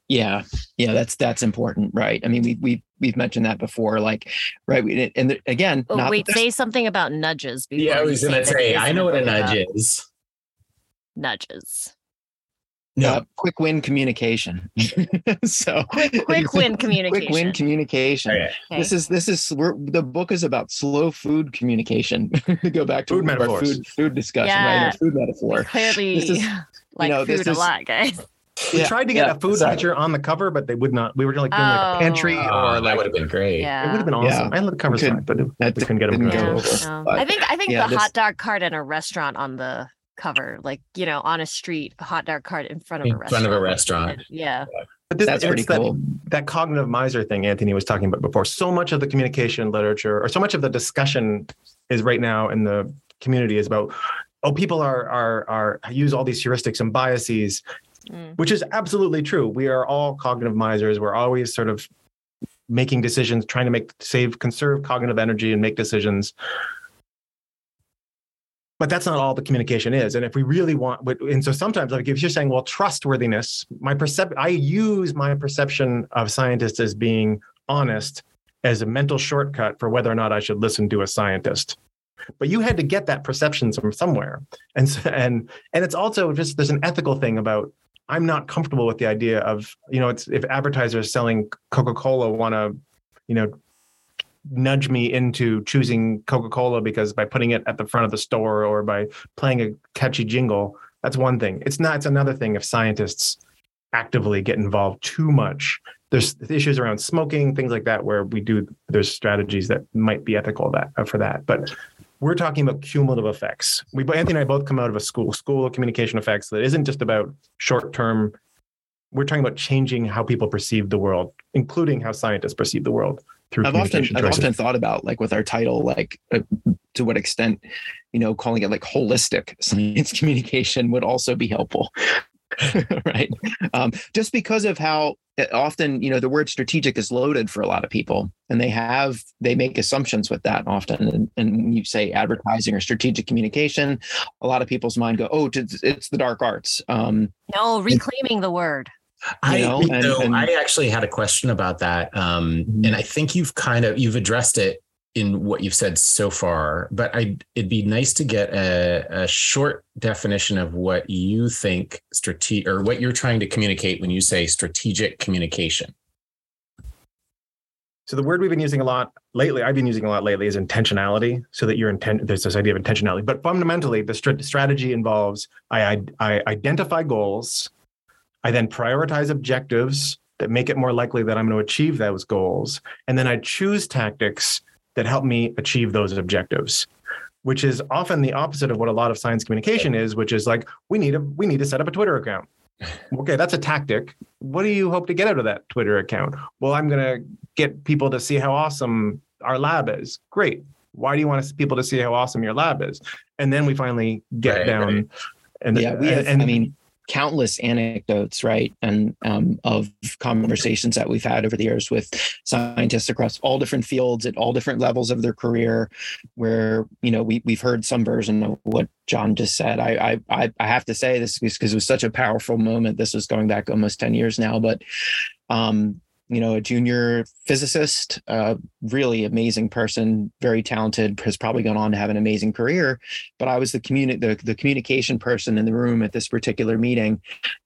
Yeah, yeah, that's that's important, right? I mean, we we we've mentioned that before, like, right? We, and the, again, Oh, not wait, that say something about nudges. Before Yeah, I was gonna that say, I know what a book about nudge is. Nudges. Uh, quick win communication. [laughs] so Quick win communication. quick win communication. Okay. Okay. This is this is we're, the book is about slow food communication. [laughs] to go back to Food our food food discussion, Yeah. right? Our food We metaphor. clearly This is- like know, this food a is- lot, guys. We Yeah, tried to get yeah, a food exactly. picture on the cover, but they would not. We were like doing like a pantry Oh. Or that like would have been great. Yeah. it would have been awesome. I love the cover could- but it- That we couldn't get them didn't to go go. over. No. I think I think yeah, the this- hot dog cart in a restaurant on the cover, like you know, on a street, a hot dog cart in front of a restaurant. front of a restaurant. Yeah. But this, That's pretty it's that- cool. that cognitive miser thing Anthony was talking about before. So much of the communication literature, or so much of the discussion, is right now in the community is about, oh, people are are are use all these heuristics and biases, Mm. which is absolutely true. We are all cognitive misers. We're always sort of making decisions, trying to make save, conserve cognitive energy, and make decisions. But that's not all the communication is. And if we really want, and so sometimes, like if you're saying, well, trustworthiness, my percep, I use my perception of scientists as being honest as a mental shortcut for whether or not I should listen to a scientist. But you had to get that perception from somewhere, and so, and and it's also just there's an ethical thing about I'm not comfortable with the idea of you know it's if advertisers selling Coca Cola want to you know nudge me into choosing Coca Cola because by putting it at the front of the store or by playing a catchy jingle that's one thing. It's not it's another thing if scientists actively get involved too much. There's issues around smoking things like that where we do there's strategies that might be ethical that uh, for that. But we're talking about cumulative effects. We anthony and i both come out of a school school of communication effects that isn't just about short term we're talking about changing how people perceive the world including how scientists perceive the world through I've often communication I've often thought about like with our title, like uh, to what extent, you know, calling it like holistic [laughs] science communication would also be helpful. [laughs] right. Um, just because of how uh, often, you know, the word strategic is loaded for a lot of people and they have, they make assumptions with that often. And, and when you say advertising or strategic communication, a lot of people's mind go, oh, it's, it's the dark arts. Um, No, reclaiming the word. I, know, and- so and- I actually had a question about that, um, Mhm. and I think you've kind of you've addressed it in what you've said so far. But I, it'd be nice to get a, a short definition of what you think strategic or what you're trying to communicate when you say strategic communication. So the word we've been using a lot lately, I've been using a lot lately, is intentionality. So that your intent, there's this idea of intentionality. But fundamentally, the strategy involves I, I, I identify goals, I then prioritize objectives that make it more likely that I'm going to achieve those goals, and then I choose tactics that help me achieve those objectives. Which is often the opposite of what a lot of science communication is, which is like we need a we need to set up a Twitter account. [laughs] Okay, that's a tactic. What do you hope to get out of that Twitter account? Well, I'm going to get people to see how awesome our lab is. Great. Why do you want us- people to see how awesome your lab is? And then we finally get Right, down. right. And yeah, we and, have, and I mean, countless anecdotes, right? And um, of conversations that we've had over the years with scientists across all different fields at all different levels of their career, where you know we we've heard some version of what John just said. I I I, have to say this because it was such a powerful moment. This was going back almost ten years now, but um, you know, a junior physicist, uh, really amazing person, very talented, has probably gone on to have an amazing career. But I was the communi- the, the communication person in the room at this particular meeting.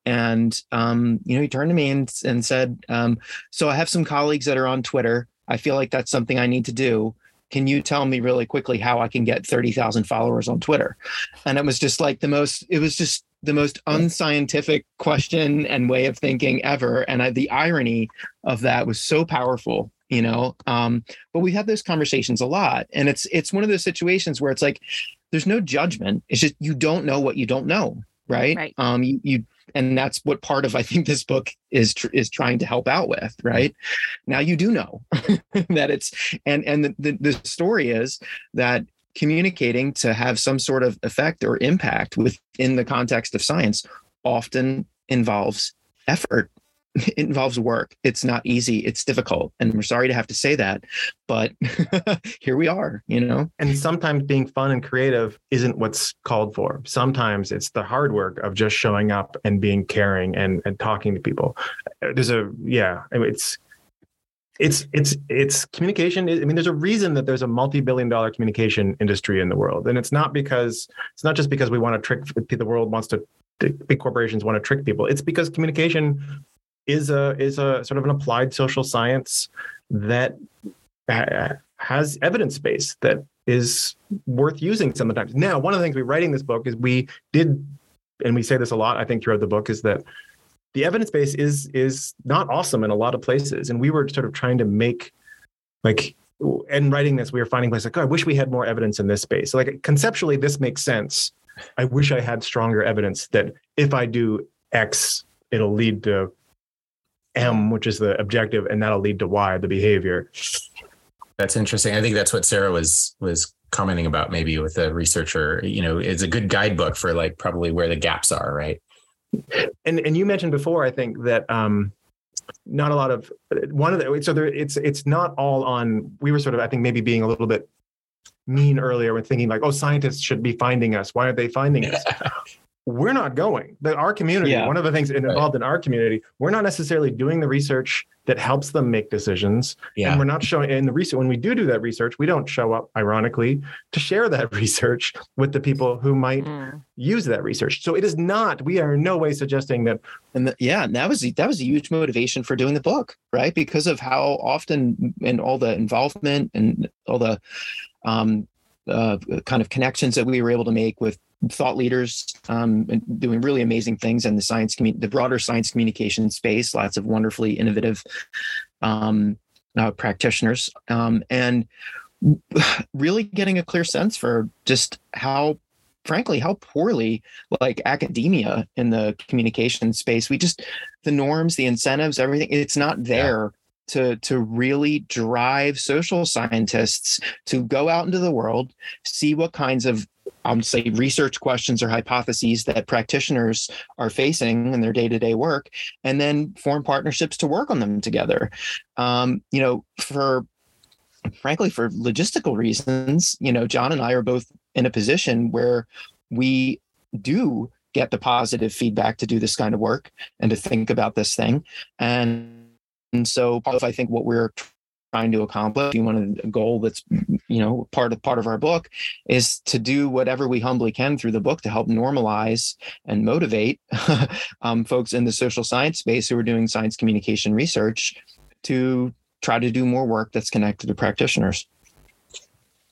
And, um, you know, he turned to me and, and said, um, So I have some colleagues that are on Twitter. I feel like that's something I need to do. Can you tell me really quickly how I can get 30,000 followers on Twitter? And it was just like the most, it was just the most unscientific question and way of thinking ever. And I, the irony of that was so powerful, you know. Um, but we have had those conversations a lot, and it's it's one of those situations where it's like there's no judgment. It's just you don't know what you don't know, right? Right. Um, you you and that's what part of I think this book is tr- is trying to help out with, right? Now you do know [laughs] that it's and and the, the the story is that communicating to have some sort of effect or impact within the context of science often involves effort it [laughs] involves work it's not easy it's difficult and we're sorry to have to say that but [laughs] here we are you know and sometimes being fun and creative isn't what's called for. Sometimes it's the hard work of just showing up and being caring and and talking to people. There's a yeah, it's it's it's it's communication. I mean, there's a reason that there's a multi-billion dollar communication industry in the world, and it's not because it's not just because we want to trick the world wants to big corporations want to trick people. It's because communication is a is a sort of an applied social science that uh, has evidence base that is worth using sometimes. Now, one of the things we writing this book is we did, and we say this a lot, I think, throughout the book, is that the evidence base is is not awesome in a lot of places. And we were sort of trying to make like and writing this, we were finding places like, oh, I wish we had more evidence in this space. So like conceptually, this makes sense. I wish I had stronger evidence that if I do X, it'll lead to M, which is the objective, and that'll lead to Y, the behavior. That's interesting. I think that's what Sara was was commenting about maybe with a researcher, you know, it's a good guidebook for like probably where the gaps are, right? And and you mentioned before, I think that um not a lot of one of the so there it's it's not all on we were sort of I think maybe being a little bit mean earlier when thinking like, oh, scientists should be finding us. Why aren't they finding us? [laughs] we're not going. But our community, Yeah. one of the things involved in our community, we're not necessarily doing the research that helps them make decisions. Yeah. And we're not showing in the research when we do do that research, we don't show up ironically to share that [laughs] research with the people who might Mm. use that research. So it is not, we are in no way suggesting that and the, yeah and that was that was a huge motivation for doing the book right because of how often and all the involvement and all the um, uh, kind of connections that we were able to make with thought leaders um, and doing really amazing things in the science community the broader science communication space lots of wonderfully innovative um, uh, practitioners um, and really getting a clear sense for just how frankly how poorly like academia in the communication space we just the norms the incentives everything it's not there to to really drive social scientists to go out into the world, see what kinds of I'll say research questions or hypotheses that practitioners are facing in their day-to-day work, and then form partnerships to work on them together. Um, you know, for frankly, for logistical reasons, you know, John and I are both in a position where we do get the positive feedback to do this kind of work and to think about this thing. And, and so part of I think what we're trying to accomplish—you one a goal that's you know part of part of our book is to do whatever we humbly can through the book to help normalize and motivate [laughs] um, folks in the social science space who are doing science communication research to try to do more work that's connected to practitioners.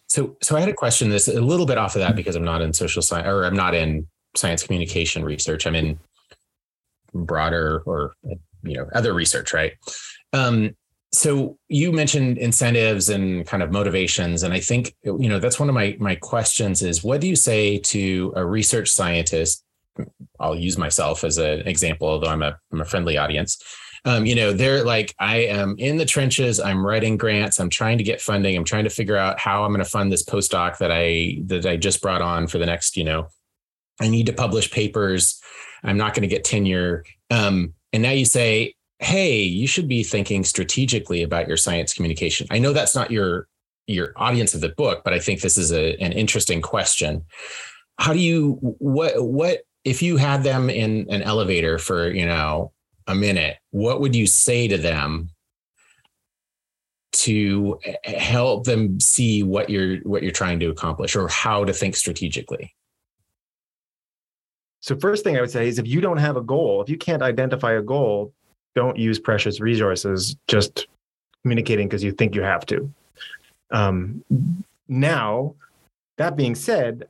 So, so I had a question. This a little bit off of that because I'm not in social science or I'm not in science communication research. I'm in broader or you know other research, right? Um, so you mentioned incentives and kind of motivations, and I think you know that's one of my my questions is what do you say to a research scientist? I'll use myself as an example, although I'm a I'm a friendly audience um, you know, they're like, I am in the trenches. I'm writing grants. I'm trying to get funding. I'm trying to figure out how I'm going to fund this postdoc that I that I just brought on for the next, you know, I need to publish papers. I'm not going to get tenure. Um, and now you say, hey, you should be thinking strategically about your science communication. I know that's not your your audience of the book, but I think this is a, an interesting question. How do you what what if you had them in an elevator for you know a minute, what would you say to them to help them see what you're what you're trying to accomplish or how to think strategically? So first thing I would say is if you don't have a goal, if you can't identify a goal, don't use precious resources just communicating because you think you have to. Um, now, that being said,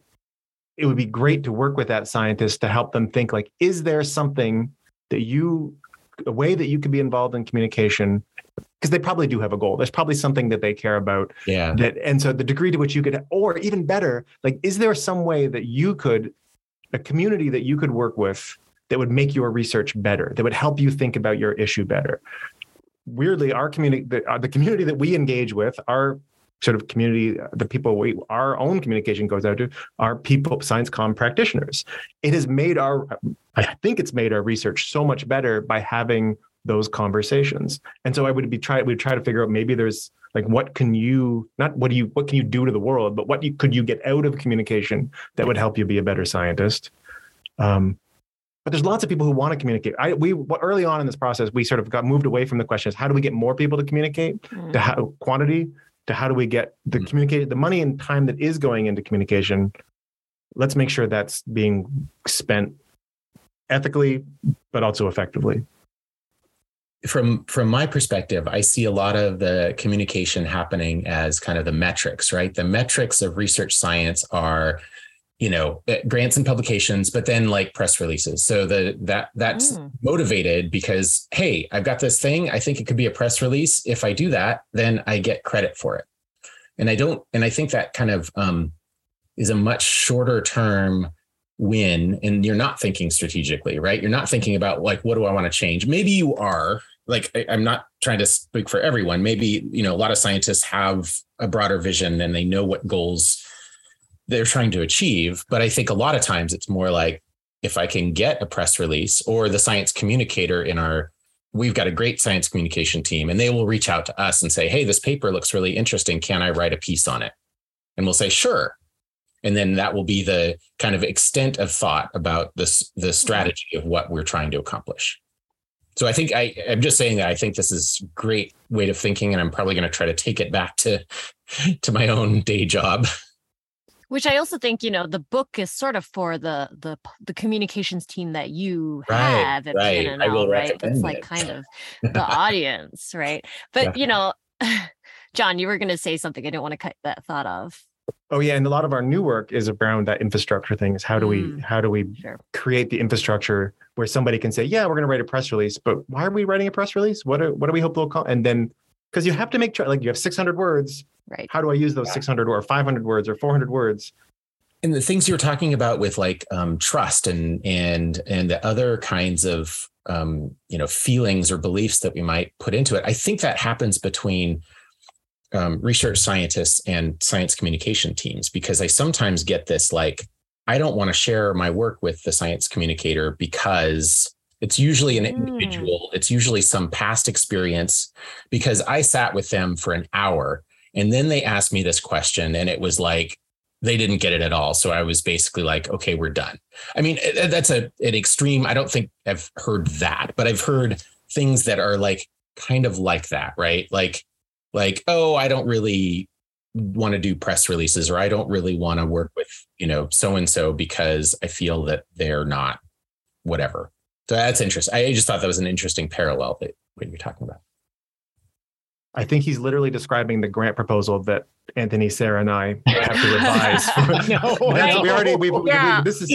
it would be great to work with that scientist to help them think like, is there something that you a way that you could be involved in communication because they probably do have a goal. There's probably something that they care about. Yeah. That and so the degree to which you could, or even better, like, is there some way that you could, a community that you could work with that would make your research better, that would help you think about your issue better? Weirdly, our community, the, uh, the community that we engage with, our sort of community, the people we, our own communication goes out to are people, science com practitioners. It has made our, I think it's made our research so much better by having those conversations. And so I would be try, we'd try to figure out maybe there's like, what can you, not what do you, what can you do to the world, but what you, could you get out of communication that would help you be a better scientist? Um, but there's lots of people who want to communicate. I we early on in this process, we sort of got moved away from the question: is how do we get more people to communicate? Mm. To how quantity to how do we get the mm-hmm. communicate the money and time that is going into communication let's make sure that's being spent ethically but also effectively from from my perspective i see a lot of the communication happening as kind of the metrics right? The metrics of research science are you know eh, grants and publications but then like press releases. So the that that's mm. motivated because hey i've got this thing. I think it could be a press release. If i do that then i get credit for it. And i don't and i think that kind of um, is a much shorter term win and you're not thinking strategically right? You're not thinking about like what do i want to change? Maybe you are like I, i'm not trying to speak for everyone maybe you know a lot of scientists have a broader vision and they know what goals they're trying to achieve. But I think a lot of times it's more like if I can get a press release or the science communicator in our we've got a great science communication team and they will reach out to us and say, Hey, this paper looks really interesting. Can I write a piece on it? And we'll say, sure. And then that will be the kind of extent of thought about this the mm-hmm. strategy of what we're trying to accomplish. So I think I, I'm just saying that I think this is great way of thinking, and I'm probably going to try to take it back to [laughs] to my own day job. which i also think you know the book is sort of for the the the communications team that you right, have at right. PNNL, I will right that's like it. kind of [laughs] the audience right but yeah. you know [laughs] john you were going to say something i didn't want to cut that thought off oh yeah and a lot of our new work is around that infrastructure thing is how do we mm, how do we sure. create the infrastructure where somebody can say yeah we're going to write a press release but why are we writing a press release what do, what do we hope they'll call and then because you have to make try like you have 600 words Right. How do I use those yeah. 600 or 500 words or 400 words? And the things you're talking about with like um, trust and and and the other kinds of um, you know feelings or beliefs that we might put into it. I think that happens between um, research scientists and science communication teams because I sometimes get this like I don't want to share my work with the science communicator because it's usually an individual, it's usually some past experience because I sat with them for an hour and then they asked me this question and it was like they didn't get it at all. So I was basically like, okay, we're done. I mean, that's a an extreme. I don't think I've heard that, but I've heard things that are like kind of like that, right? Like, like, oh, I don't really want to do press releases or I don't really want to work with, you know, so and so because I feel that they're not whatever. So that's interesting. I just thought that was an interesting parallel that what you're talking about. I think he's literally describing the grant proposal that Anthony, Sara, and I have to revise. [laughs] [laughs] no, That's- we already we, we- Yeah. this is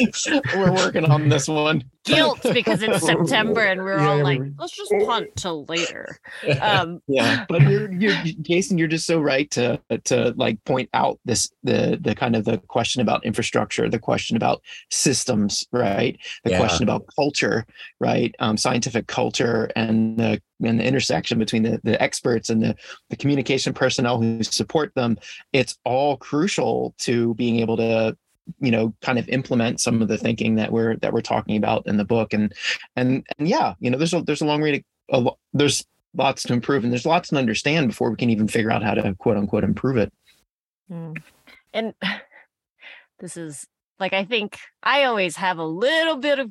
[laughs] we're working on this one. Guilt because it's September and we're Yeah, all like, we- let's just punt till later. Um, yeah but you're, you're jason you're just so right to to like point out this the the kind of the question about infrastructure the question about systems right the Yeah. question about culture right um, scientific culture and the and the intersection between the, the experts and the, the communication personnel who support them it's all crucial to being able to you know kind of implement some of the thinking that we're that we're talking about in the book and and and yeah you know there's a there's a long way to a, there's lots to improve and there's lots to understand before we can even figure out how to quote unquote improve it Mm. And [sighs] this is like I think I always have a little bit of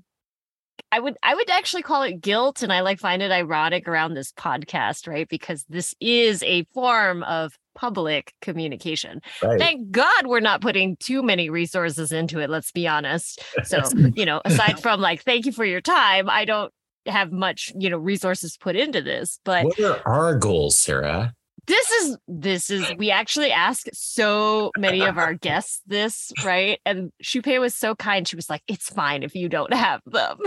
I would I would actually call it guilt and I like find it ironic around this podcast, right? Because this is a form of public communication. Right. Thank God we're not putting too many resources into it, let's be honest. So, [laughs] you know, aside from like thank you for your time, I don't have much, you know, resources put into this, but What are our goals, Sara? This is this is we actually ask so many of our guests this right? And Shupei was so kind. She was like it's fine if you don't have them.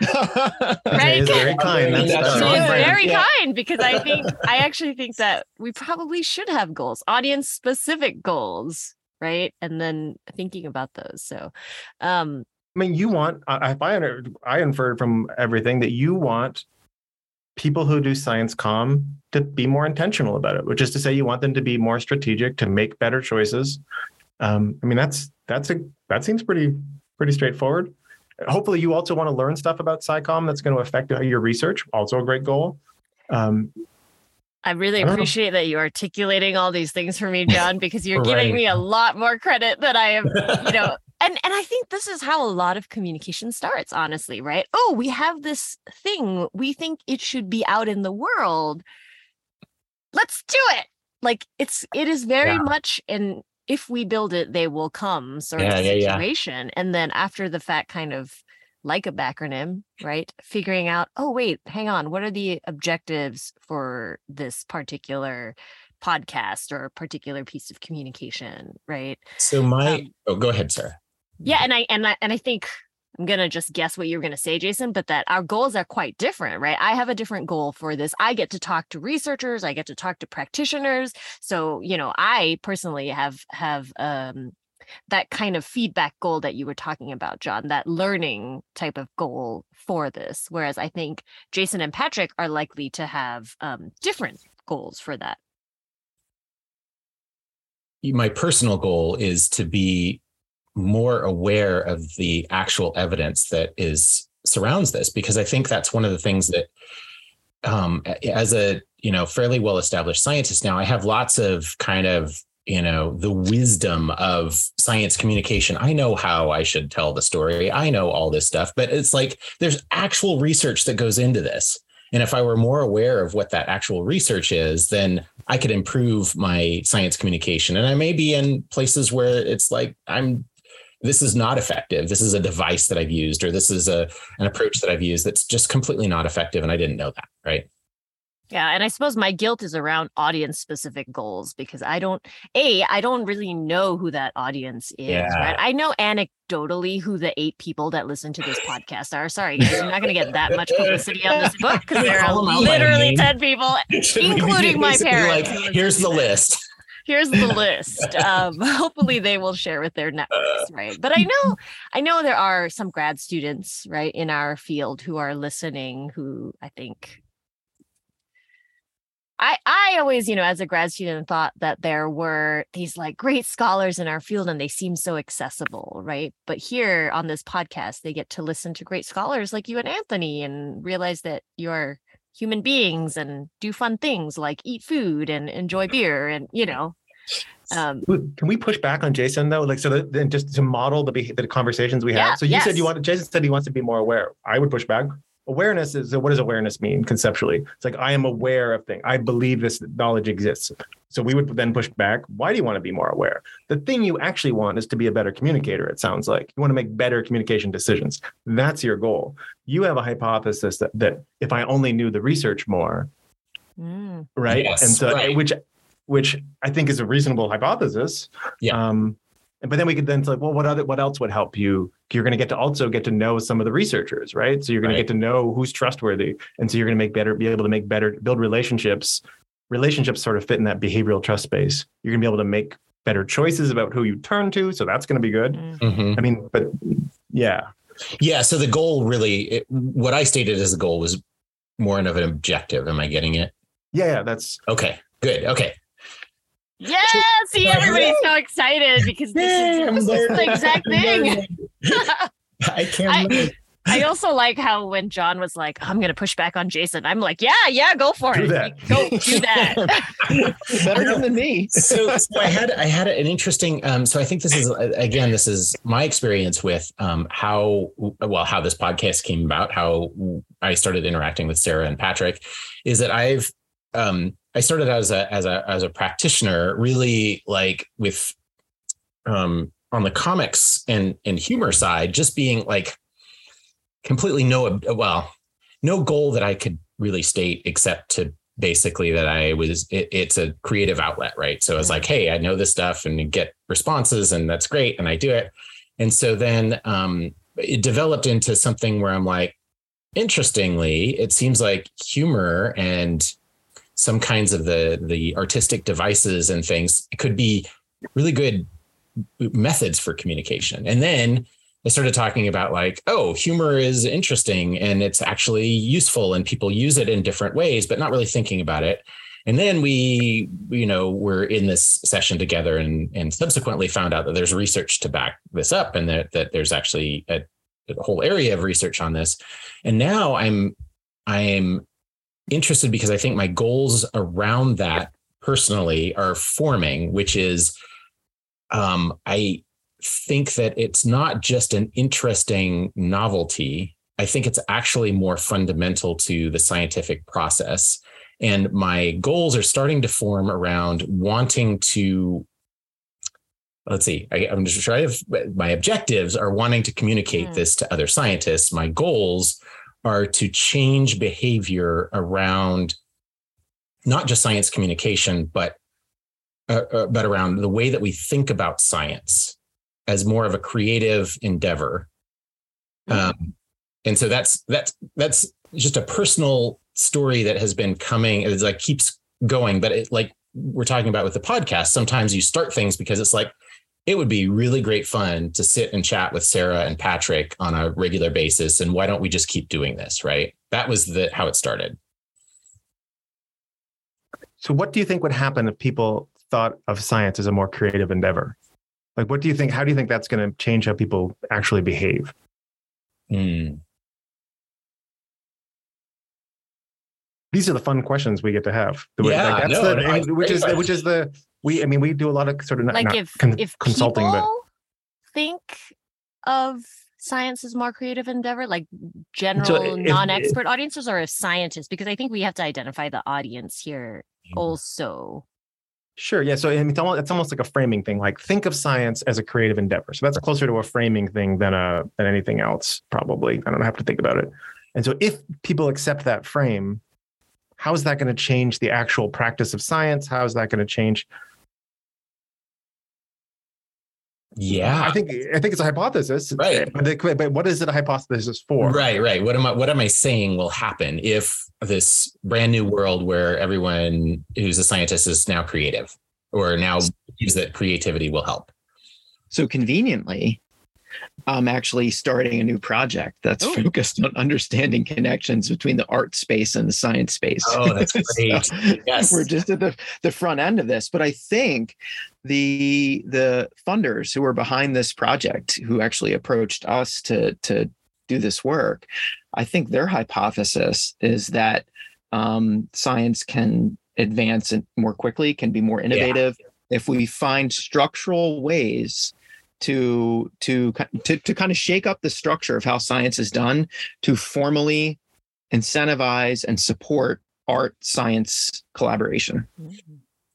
[laughs] Right? Is very kind. That's, That's that's she is very Yeah. kind because i think i actually think that we probably should have goals audience specific goals right? And then thinking about those so um I mean, you want, I, I, I inferred from everything that you want people who do science com to be more intentional about it, which is to say you want them to be more strategic, to make better choices. Um, I mean, that's, that's a, that seems pretty, pretty straightforward. Hopefully you also want to learn stuff about SciComm that's going to affect your research. Also a great goal. Um, I really I don't know. appreciate that you're articulating all these things for me, John, because you're Right. giving me a lot more credit than I am you know and and i think this is how a lot of communication starts honestly right? Oh we have this thing. We think it should be out in the world. Let's do it. Like it's it is very Yeah. much an if we build it they will come sort Yeah, of yeah, yeah. situation. And then after the fact kind of like a backronym right? Figuring out oh wait hang on. What are the objectives for this particular podcast or particular piece of communication? Right? So my Um, oh, go ahead, Sara. Yeah, and I and I and I think I'm gonna just guess what you're gonna say, Jason, but that our goals are quite different, right? I have a different goal for this. I get to talk to researchers, I get to talk to practitioners. So, you know, I personally have have um that kind of feedback goal that you were talking about, John, that learning type of goal for this. Whereas I think Jason and Patrick are likely to have um different goals for that. my personal goal is to be more aware of the actual evidence that is surrounds this because i think that's one of the things that um as a you know fairly well established scientist now i have lots of kind of you know the wisdom of science communication. I know how i should tell the story. I know all this stuff but it's like there's actual research that goes into this. And if i were more aware of what that actual research is then I could improve my science communication. And I may be in places where it's like, I'm, this is not effective. This is a device that I've used, or this is a, an approach that I've used that's just completely not effective. And I didn't know that. Right. Yeah, and I suppose my guilt is around audience specific goals because I don't a I don't really know who that audience is, Yeah. right? I know anecdotally who the eight people that listen to this [laughs] podcast are. Sorry, guys, you're not going to get that much publicity on this book because [laughs] there are call 'em out by literally ten people. [laughs] Should we be Including my parents Like, here's the list. Here's the [laughs] list. Um, [laughs] hopefully they will share with their networks, right? But I know, I know there are some grad students, right, in our field who are listening who I think I I always, you know, as a grad student thought that there were these like great scholars in our field and they seem so accessible, right? But here on this podcast, they get to listen to great scholars like you and Anthony and realize that you're human beings and do fun things like eat food and enjoy beer and you know um, Can we push back on Jason though? Like, so that, then just to model the the conversations we Yeah, have. So you said you yes. want Jason said he wants to be more aware. I would push back. Awareness is what does awareness mean conceptually? It's like I am aware of things. I believe this knowledge exists. So we would then push back. Why do you want to be more aware? The thing you actually want is to be a better communicator. It sounds like you want to make better communication decisions. That's your goal. You have a hypothesis that that if I only knew the research more, mm, right? Yes, and so right. which which I think is a reasonable hypothesis. Yeah. Um, but then we could then say, well, what other what else would help you? You're going to get to also get to know some of the researchers, right? So you're going Right. to get to know who's trustworthy, and so you're going to make better, be able to make better, build relationships. Relationships sort of fit in that behavioral trust space. You're going to be able to make better choices about who you turn to, so that's going to be good. mm. Mhm. I mean, but yeah, Yeah. So the goal really, it, what I stated as a goal was more of an objective. Am I getting it? yeah, yeah. That's Okay. Good. Okay. Yeah, see, everybody's so excited because this is, this is the exact thing. [laughs] I can't. I- I also like how when John was like, I'm gonna push back on Jason, I'm like, yeah, yeah, go for Do it. that. Go do [laughs] that. Better than me. so, so I had I had an interesting. Um, so I think this is uh, again this is my experience with um, how well how this podcast came about. How I started interacting with Sara and Patrick is that I've um, I started as a as a as a practitioner, really like with um, on the comics and and humor side, just being like completely no well no goal that I could really state except to basically that I was it, it's a creative outlet, right? So it's like, hey, I know this stuff and get responses and that's great and I do it. And so then um it developed into something where I'm like, interestingly, it seems like humor and some kinds of the the artistic devices and things could be really good methods for communication. And then I started talking about like, oh, humor is interesting and it's actually useful and people use it in different ways, but not really thinking about it. And then we, you know, were in this session together and and subsequently found out that there's research to back this up and that that there's actually a, a whole area of research on this. And now I'm I'm interested because I think my goals around that personally are forming, which is um I think that it's not just an interesting novelty. I think it's actually more fundamental to the scientific process. And my goals are starting to form around wanting to, let's see, I, I'm just trying to, my objectives are wanting to communicate Hmm. this to other scientists. My goals are to change behavior around not just science communication, but uh, uh, but around the way that we think about science as more of a creative endeavor. Um, and so that's that's that's just a personal story that has been coming. It's like keeps going, but it like we're talking about with the podcast. Sometimes you start things because it's like it would be really great fun to sit and chat with Sara and Patrick on a regular basis. And why don't we just keep doing this? Right. That was the how it started. So, what do you think would happen if people thought of science as a more creative endeavor? Like, what do you think? How do you think that's going to change how people actually behave? Hmm. These are the fun questions we get to have. Yeah, that's no, the, no, which is the, which is the we. I mean, we do a lot of sort of not, like not if con- if consulting, people but think of science as more creative endeavor, like general if- non-expert audiences, or if scientists, because I think we have to identify the audience here also. Sure. Yeah. So I mean, it's almost, it's almost like a framing thing. Like think of science as a creative endeavor. So that's closer to a framing thing than a than anything else. Probably. I don't have to think about it. And so if people accept that frame, how is that going to change the actual practice of science? How is that going to change? Yeah. I think I think it's a hypothesis. Right. But, the- but what is it a hypothesis for? Right, right. What am I what am I saying will happen if this brand new world where everyone who's a scientist is now creative? or now believes that creativity will help. So conveniently, I'm actually starting a new project that's Ooh. focused on understanding connections between the art space and the science space. Oh, that's [laughs] great. So Yes. We're just at the, the front end of this. But I think the the funders who are behind this project, who actually approached us to to do this work, I think their hypothesis is that um, science can advance more quickly, can be more innovative if we find structural ways to to to to kind of shake up the structure of how science is done to formally incentivize and support art science collaboration.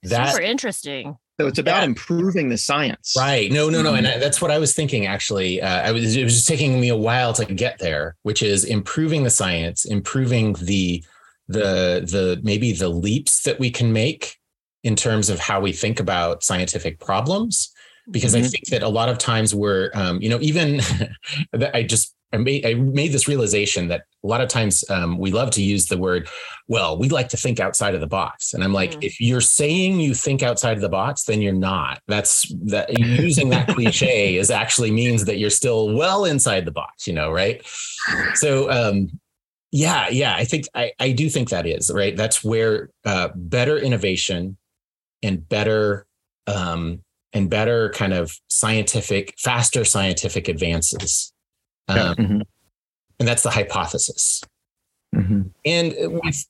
That- Super interesting. So it's about Yeah. improving the science. Right. No, no, no. Mm-hmm. And I- that's what I was thinking, actually. Uh, I was, it was just taking me a while to get there, which is improving the science, improving the, the, the, maybe the leaps that we can make in terms of how we think about scientific problems. Because I Mhm. think that a lot of times we're, um, you know, even [laughs] that I just, I made, I made this realization that a lot of times um, we love to use the word, well, we like to think outside of the box. And I'm like, Mm. if you're saying you think outside of the box, then you're not. That's that using that cliche [laughs] is actually means that you're still well inside the box, you know, right? So um yeah, yeah, I think I, I do think that is right. That's where uh better innovation and better um and better kind of scientific, faster scientific advances. Um, Yeah. Mhm. and that's the hypothesis. Mhm. And with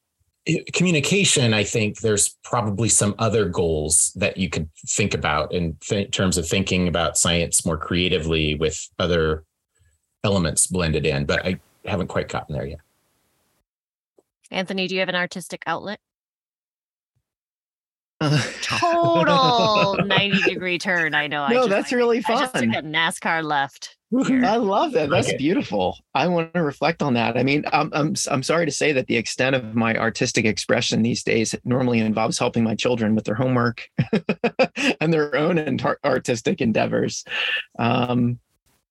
communication, I think there's probably some other goals that you could think about in th- terms of thinking about science more creatively with other elements blended in, but I haven't quite gotten there yet. Anthony, do you have an artistic outlet? Total [laughs] 90 degree turn. I know. I no, just, that's like- really I just took fun. a NASCAR left. here. I love that. That's Okay. beautiful. I want to reflect on that. I mean, I'm, I'm I'm sorry to say that the extent of my artistic expression these days normally involves helping my children with their homework [laughs] and their own ent- artistic endeavors. Um,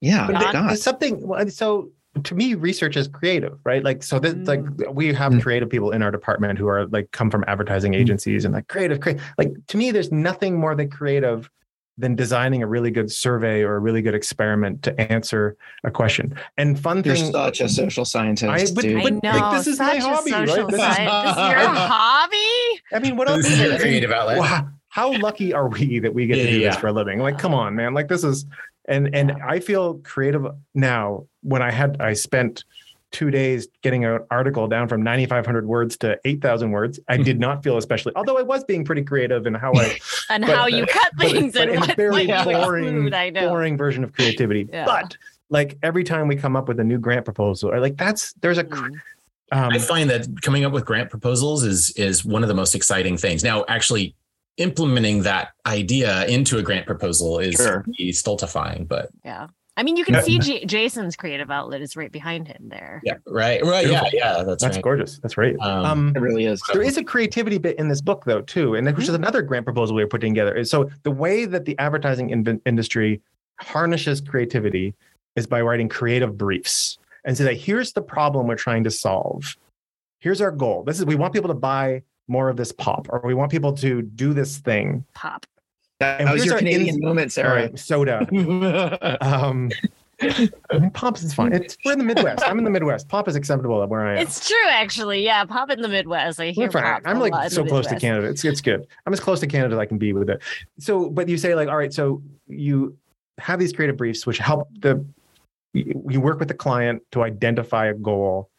yeah, But God. Something. So to me, research is creative, right? Like, so that like we have Mm. creative people in our department who are like come from advertising agencies and like creative, creative. Like to me, there's nothing more than creative than designing a really good survey or a really good experiment to answer a question. And fun You're thing, such a social scientist, I- but- dude. I know. like, this is my hobby, right? social This is- This is your [laughs] hobby? I mean, what else This is is there? your I mean, creative outlet. Wow, how lucky are we that we get to Yeah, do this for a living? Like, come on, man. Like, this is, and and I feel creative now. When I had, I spent two days getting an article down from 9,500 words to 8,000 words. I did not feel especially, although I was being pretty creative in how I, [laughs] And But- how you cut but, things but and in what, very what boring, exclude. I know. boring version of creativity. Yeah. But like every time we come up with a new grant proposal, or like that's there's a, cr- Mm. um, I find that coming up with grant proposals is is one of the most exciting things. Now, actually implementing that idea into a grant proposal is Sure. stultifying, but Yeah. I mean, you can Yeah. see J- Jason's creative outlet is right behind him there. yeah, right, right, yeah, Beautiful. yeah, that's, that's right. gorgeous. That's right. Um, Um, It really is. There is a creativity bit in this book, though, too, and which is another grant proposal we were putting together. Is so the way that the advertising in- industry harnesses creativity is by writing creative briefs and say that here's the problem we're trying to solve. Here's our goal. This is we want people to buy more of this pop, or we want people to do this thing. Pop. That, and that was your Canadian ins- moment, Sara. right, soda. [laughs] Um, I mean, pops is fine. It's, we're in the Midwest. I'm in the Midwest. Pop is acceptable where I am. It's true, actually. Yeah, pop in the Midwest. I hear We're pop I'm like so close to Canada. It's it's good. I'm as close to Canada as I can be with it. So, but you say like, all right, so you have these creative briefs which help the you you work with the client to identify a goal,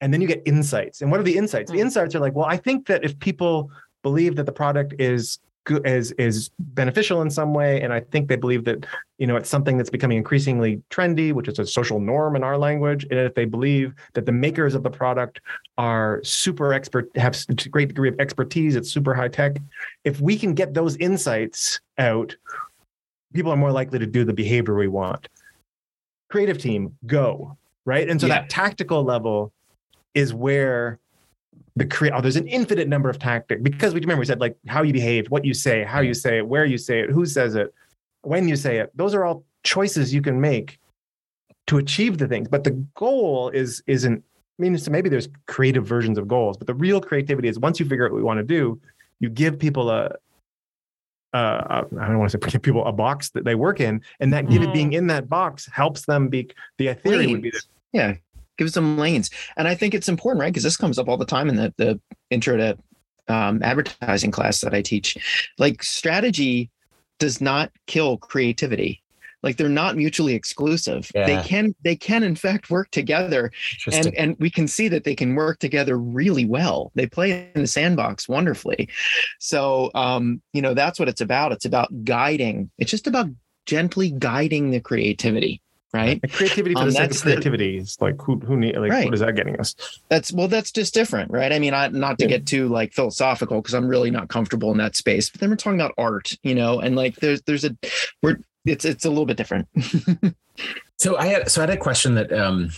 and then you get insights. And what are the insights? The Mm. insights are like, well, I think that if people believe that the product is good is is beneficial in some way, and I think they believe that you know it's something that's becoming increasingly trendy, which is a social norm in our language, and if they believe that the makers of the product are super expert, have a great degree of expertise. It's super high tech. If we can get those insights out, people are more likely to do the behavior we want. Creative team, go right, and so Yeah. that tactical level is where the create. Oh, there's an infinite number of tactics because we remember we said like how you behave, what you say, how you say it, where you say it, who says it, when you say it. Those are all choices you can make to achieve the things. But the goal is isn't I mean, so maybe there's creative versions of goals, but the real creativity is once you figure out what we want to do, you give people a uh, I don't want to say give people a box that they work in, and that given being in that box helps them be. The theory would be that yeah, gives them lanes, and I think it's important, right? Because this comes up all the time in the the intro to um, advertising class that I teach. Like strategy does not kill creativity. Like they're not mutually exclusive. Yeah. they can they can in fact work together. And and we can see that they can work together really well. They play in the sandbox wonderfully. So um you know that's what it's about. It's about guiding. It's just about gently guiding the creativity right creativity for um, the sake of creativity the, is like who who need like right. what is that getting us that's well that's just different right i mean I, not to yeah. get too like philosophical because i'm really not comfortable in that space but then we're talking about art you know and like there's there's a we're it's it's a little bit different. [laughs] so I had so I had a question that um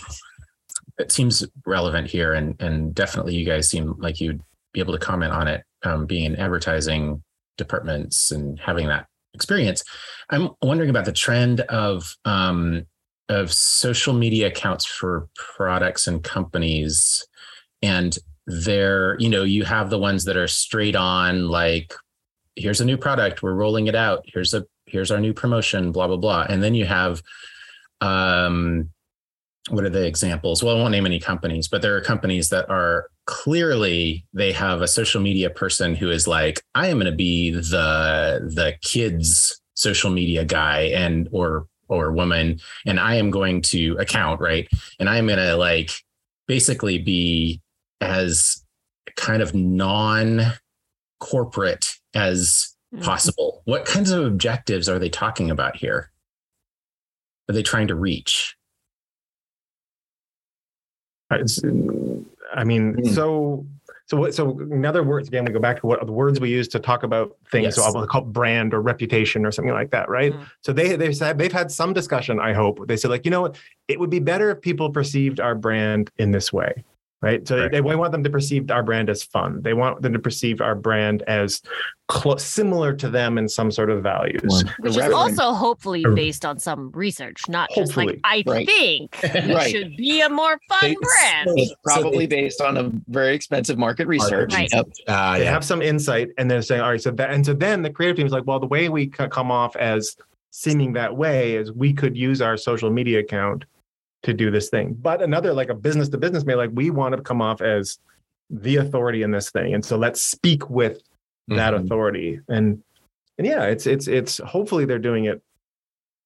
that seems relevant here, and and definitely you guys seem like you'd be able to comment on it, um, being in advertising departments and having that experience. I'm wondering about the trend of um, of social media accounts for products and companies, and there, you know, you have the ones that are straight on, like here's a new product, we're rolling it out. Here's a here's our new promotion, blah, blah, blah. And then you have, um, what are the examples? Well, I won't name any companies, but there are companies that are clearly they have a social media person who is like, I am going to be the the kids social media guy and or or woman, and I am going to account right, and I am going to like basically be as kind of non corporate as mm-hmm. possible. What kinds of objectives are they talking about here? Are they trying to reach? I mean, mm. So so so in other words, again, we go back to what the words we use to talk about things. Yes. So I'll call brand or reputation or something like that, right? Mm. So they they said they've had some discussion. I hope they said like you know what, it would be better if people perceived our brand in this way right? So right. They, they want them to perceive our brand as fun. They want them to perceive our brand as cl- similar to them in some sort of values. Which is also hopefully based on some research, not just like I right. think [laughs] right. should be a more fun they, brand. It's probably so they, based on a very expensive market research. Right. Yep. Uh, they yeah. have some insight, and they're saying, "All right, so that," and so then the creative team is like, "Well, the way we come off as seeming that way is we could use our social media account." To do this thing. But another, like a business to business, may like we want to come off as the authority in this thing, and so let's speak with that mm-hmm. authority. And and yeah, it's it's it's hopefully they're doing it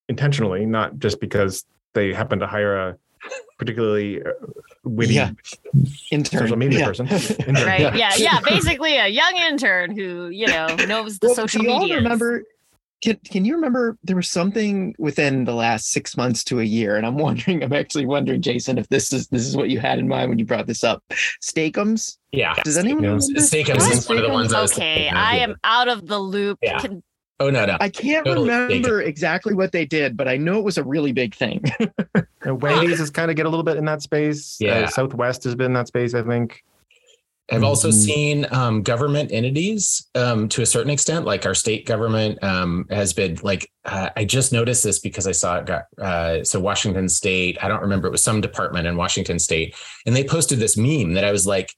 intentionally, not just because they happen to hire a particularly uh, witty yeah. intern. social media yeah. person. [laughs] intern. Right? Yeah. yeah, yeah. Basically, a young intern who you know knows the well, social media. Remember can can you remember there was something within the last six months to a year, and I'm [laughs] wondering, I'm actually wondering, Jason, if this is this is what you had in mind when you brought this up. Steakums. Yeah. Does anyone Steakums, Steakums is one of the ones I was Okay, I am out of the loop. Yeah. Can, Oh no, no. I can't totally remember exactly what they did, but I know it was a really big thing. [laughs] Wendy's has kind of get a little bit in that space. Yeah. Uh, Southwest has been in that space, I think. I've also mm-hmm. seen um, government entities um, to a certain extent, like our state government um, has been like, uh, I just noticed this because I saw it got, uh, so Washington State, I don't remember, it was some department in Washington State, and they posted this meme that I was like,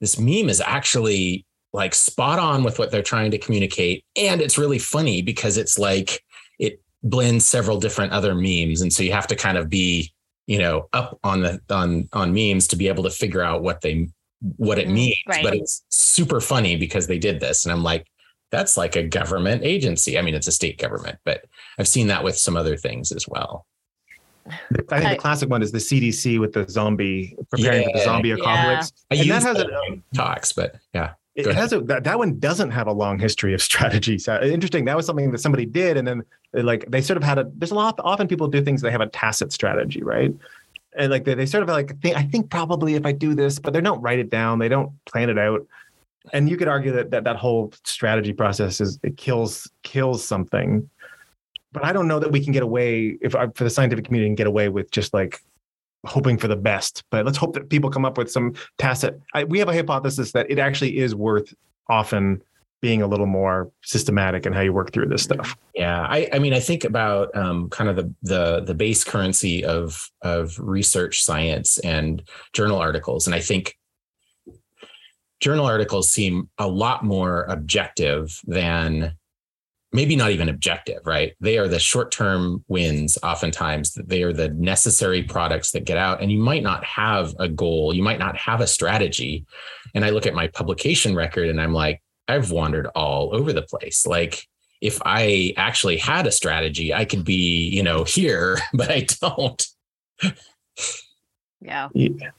this meme is actually like spot on with what they're trying to communicate. And it's really funny because it's like, it blends several different other memes. And so you have to kind of be, you know, up on the, on, on memes to be able to figure out what they what it mm-hmm. means, right. but it's super funny because they did this. And I'm like, that's like a government agency. I mean, it's a state government, but I've seen that with some other things as well. I think the uh, classic one is the CDC with the zombie preparing yeah, for the zombie apocalypse. Yeah. and that has a, talks, but yeah. It has a that, that one doesn't have a long history of [laughs] strategy. So uh, interesting. That was something that somebody did, and then uh, like they sort of had a. There's a lot. Often people do things. They have a tacit strategy, right? And like they, they sort of like I think probably if I do this, but they don't write it down, they don't plan it out. And you could argue that that, that whole strategy process is it kills kills something. But I don't know that we can get away if I, for the scientific community can get away with just like hoping for the best. But let's hope that people come up with some tacit. I, we have a hypothesis that it actually is worth often being a little more systematic in how you work through this stuff. Yeah, I, I mean, I think about um, kind of the the the base currency of of research science and journal articles, and I think journal articles seem a lot more objective than maybe not even objective, right? They are the short term wins, oftentimes. They are the necessary products that get out. And you might not have a goal, you might not have a strategy. And I look at my publication record and I'm like, I've wandered all over the place. Like, if I actually had a strategy, I could be, you know, here, [laughs] but I don't. Yeah. Yeah.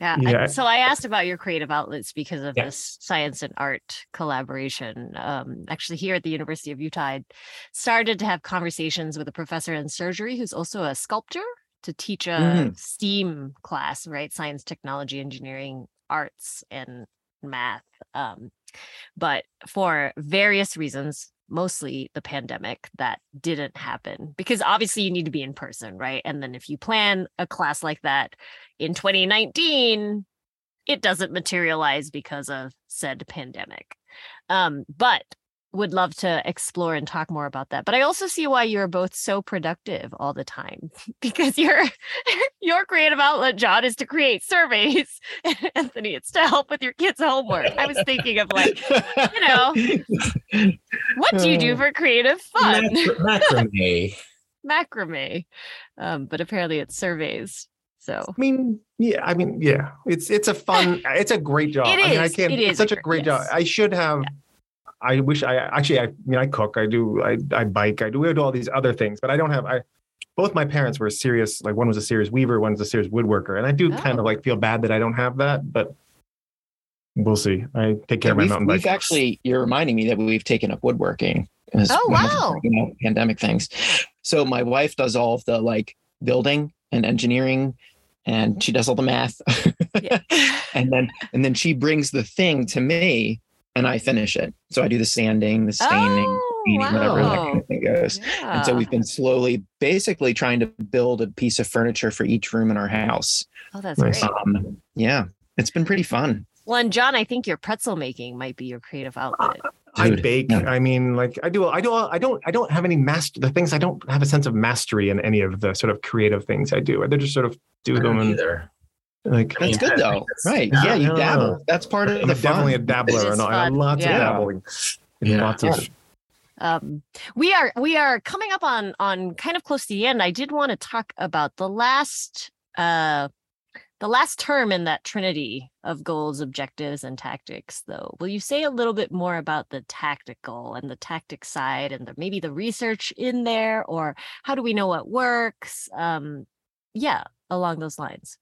Yeah. Yeah. So I asked about your creative outlets because of Yeah. this science and art collaboration. Um, actually, here at the University of Utah, I started to have conversations with a professor in surgery who's also a sculptor to teach a Mhm. STEAM class, right? Science, technology, engineering, arts, and math. Um, but for various reasons, mostly the pandemic, that didn't happen because obviously you need to be in person, right? And then if you plan a class like that in 2019, it doesn't materialize because of said pandemic. Um, but would love to explore and talk more about that. But I also see why you're both so productive all the time [laughs] because your [laughs] your creative outlet, John, is to create surveys. [laughs] Anthony, it's to help with your kids' homework. I was thinking of like, you know, what do you do for creative fun? Macra- macrame. Macrame. Um, but apparently it's surveys. So I mean, yeah, I mean, yeah, it's it's a fun, it's a great job. It I mean, I can't. it it's such a a gr- great job. I should have. I wish I actually. I, I mean, I cook. I do. I I bike. I do. I do all these other things, but I don't have. I both my parents were serious. Like one was a serious weaver, one's a serious woodworker, and I do kind Oh. of like feel bad that I don't have that, but we'll see. I take care Yeah, of my we've, mountain we've actually, you're reminding me that we've taken up woodworking. as Oh, one of the, wow. You know, pandemic things. So my wife does all of the like building and engineering, and she does all the math, yeah. [laughs] and then and then she brings the thing to me, and I finish it. So I do the sanding, the staining, Oh, painting, whatever that wow. kind of thing goes. And so we've been slowly, basically trying to build a piece of furniture for each room in our house. Oh, that's Nice. great. Um, yeah, it's been pretty fun. Well, and John, I think your pretzel making might be your creative outlet. I Dude, bake. yeah. I mean, like I do. I do. I don't. I don't have any master. The things I don't have a sense of mastery in any of the sort of creative things I do. They just sort of do I them don't and either. Like. That's good though, right? Yeah, Yeah, you no, no, dabble. no. That's part of I'm the definitely a dabbler, and I have lots yeah. of dabbling. and Yeah. Lots of. Um, we are we are coming up on on kind of close to the end. I did want to talk about the last uh the last term in that trinity of goals, objectives, and tactics, though. Will you say a little bit more about the tactical and the tactic side and the, maybe the research in there, or how do we know what works? Um, yeah, along those lines.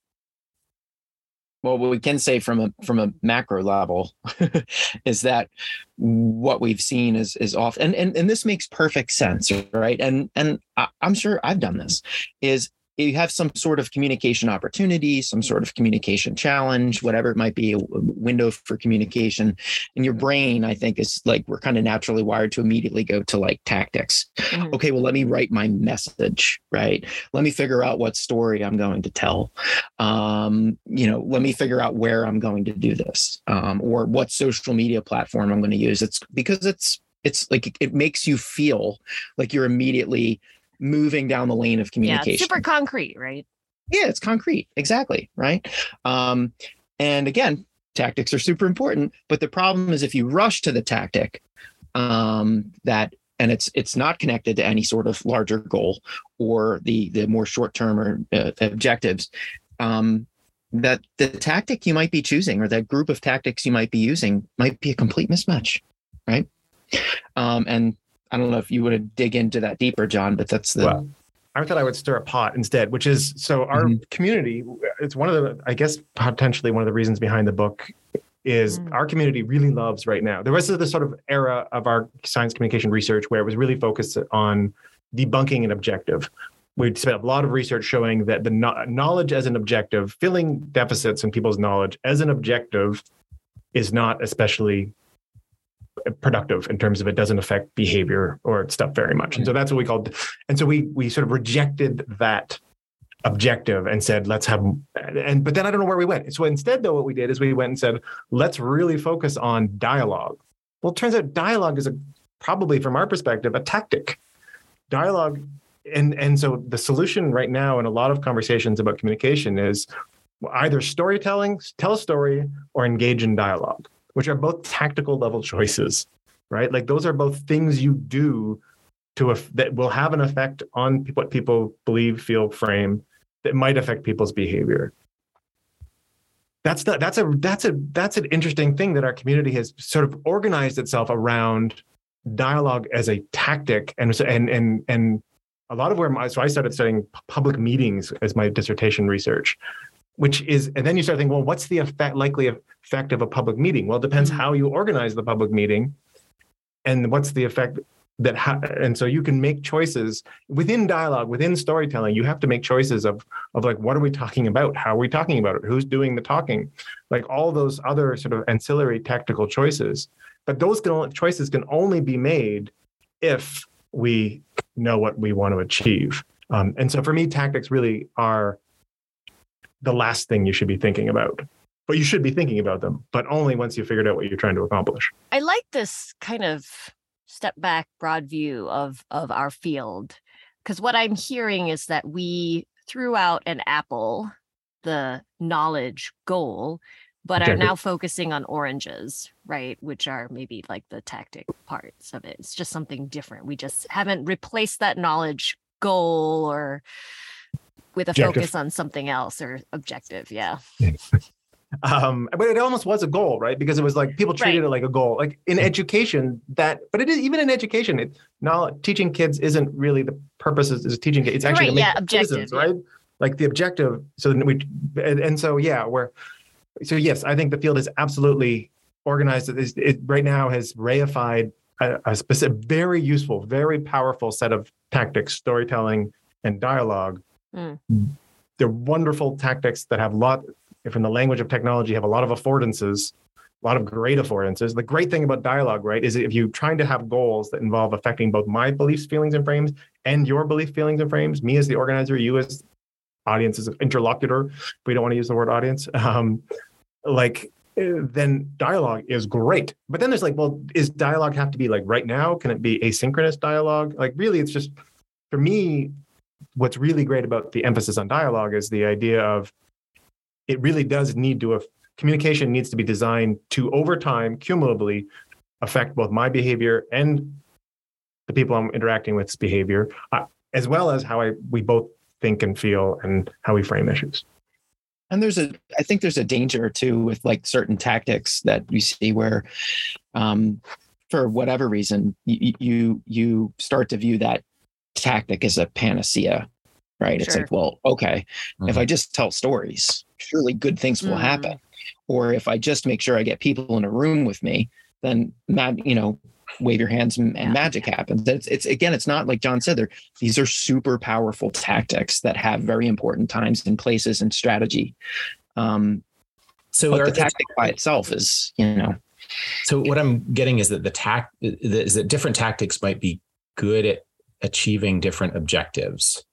Well what we can say from a from a macro level [laughs] is that what we've seen is is off and and, and this makes perfect sense right? And and I, i'm sure i've done this is you have some sort of communication opportunity some sort of communication challenge whatever it might be a window for communication and your brain i think is like we're kind of naturally wired to immediately go to like tactics Mhm. okay, well, let me write my message, right? Let me figure out what story I'm going to tell. Um, you know, let me figure out where I'm going to do this, um, or what social media platform I'm going to use. It's because it's it's like it makes you feel like you're immediately moving down the lane of communication. it's super concrete, right? Yeah, it's concrete. Exactly. Right. Um, and again, tactics are super important. But the problem is if you rush to the tactic, um, that and it's it's not connected to any sort of larger goal or the the more short term or uh, objectives. Um, that the tactic you might be choosing or that group of tactics you might be using might be a complete mismatch, right? Um, and I don't know if you want to dig into that deeper, John, but that's the Well, I thought I would stir a pot instead, which is so our Mhm. community. It's one of the, I guess, potentially one of the reasons behind the book is Mm. our community really loves right now. There was this sort of era of our science communication research where it was really focused on debunking an objective. We spent a lot of research showing that the kno- knowledge as an objective, filling deficits in people's knowledge as an objective, is not especially productive in terms of it doesn't affect behavior or stuff very much. And so that's what we called and so we we sort of rejected that objective and said let's have and but then I don't know where we went. So instead though what we did is we went and said let's really focus on dialogue. Well, it turns out dialogue is a probably from our perspective a tactic. Dialogue and and so the solution right now in a lot of conversations about communication is either storytelling, tell a story or engage in dialogue, which are both tactical level choices. right? Like those are both things you do to a, that will have an effect on what people believe, feel, frame that might affect people's behavior. That's the, that's a that's a that's an interesting thing that our community has sort of organized itself around dialogue as a tactic and and and and a lot of where my, so I started studying public meetings as my dissertation research, which is and then you start thinking, well, what's the effect likely effect of a public meeting? Well, it depends mm-hmm. how you organize the public meeting, and what's the effect that ha- and so you can make choices within dialogue within storytelling. You have to make choices of of like what are we talking about? How are we talking about it? Who's doing the talking? Like all those other sort of ancillary tactical choices. But those can, choices can only be made if we know what we want to achieve. Um, and so for me tactics really are the last thing you should be thinking about. But you should be thinking about them but only once you figured out what you're trying to accomplish. I like this kind of step back broad view of of our field because what i'm hearing is that we threw out an apple the knowledge goal but are now focusing on oranges right? Which are maybe like the tactic parts of it. It's just something different. We just haven't replaced that knowledge goal or with a objective. focus on something else or objective yeah. [laughs] Um but it almost was a goal right? Because it was like people treated right. it like a goal. Like in education that but it is even in education it now teaching kids isn't really the purpose is, is teaching it's actually right, yeah, objective, right? Like the objective so we and, and so yeah we're so yes i think the field is absolutely organized. It, it right now has reified a, a specific very useful very powerful set of tactics storytelling and dialogue mm. they're wonderful tactics that have a lot if in the language of technology have a lot of affordances, a lot of great affordances. The great thing about dialogue, right, is if you're trying to have goals that involve affecting both my beliefs, feelings, and frames and your belief, feelings, and frames, me as the organizer, you as audience as an interlocutor, we don't want to use the word audience. Um, like then dialogue is great. But then there's like, well, is dialogue have to be like right now? Can it be asynchronous dialogue? Like really, it's just for me, what's really great about the emphasis on dialogue is the idea of it really does need to, communication needs to be designed to over time, cumulatively affect both my behavior and the people I'm interacting with's behavior, uh, as well as how I, we both think and feel and how we frame issues. And there's a, I think there's a danger too with like certain tactics that we see where, um, for whatever reason, you, you you start to view that tactic is a panacea, right? Sure. It's like, well, okay, mm-hmm. if I just tell stories, surely good things will mm. happen. Or if I just make sure I get people in a room with me, then mad, you know, wave your hands and, and magic happens. It's, it's again, it's not like John said. There, these are super powerful tactics that have very important times and places and strategy. Um, so the tactic by itself is, you know. So what I'm getting is that the tact is that different tactics might be good at achieving different objectives.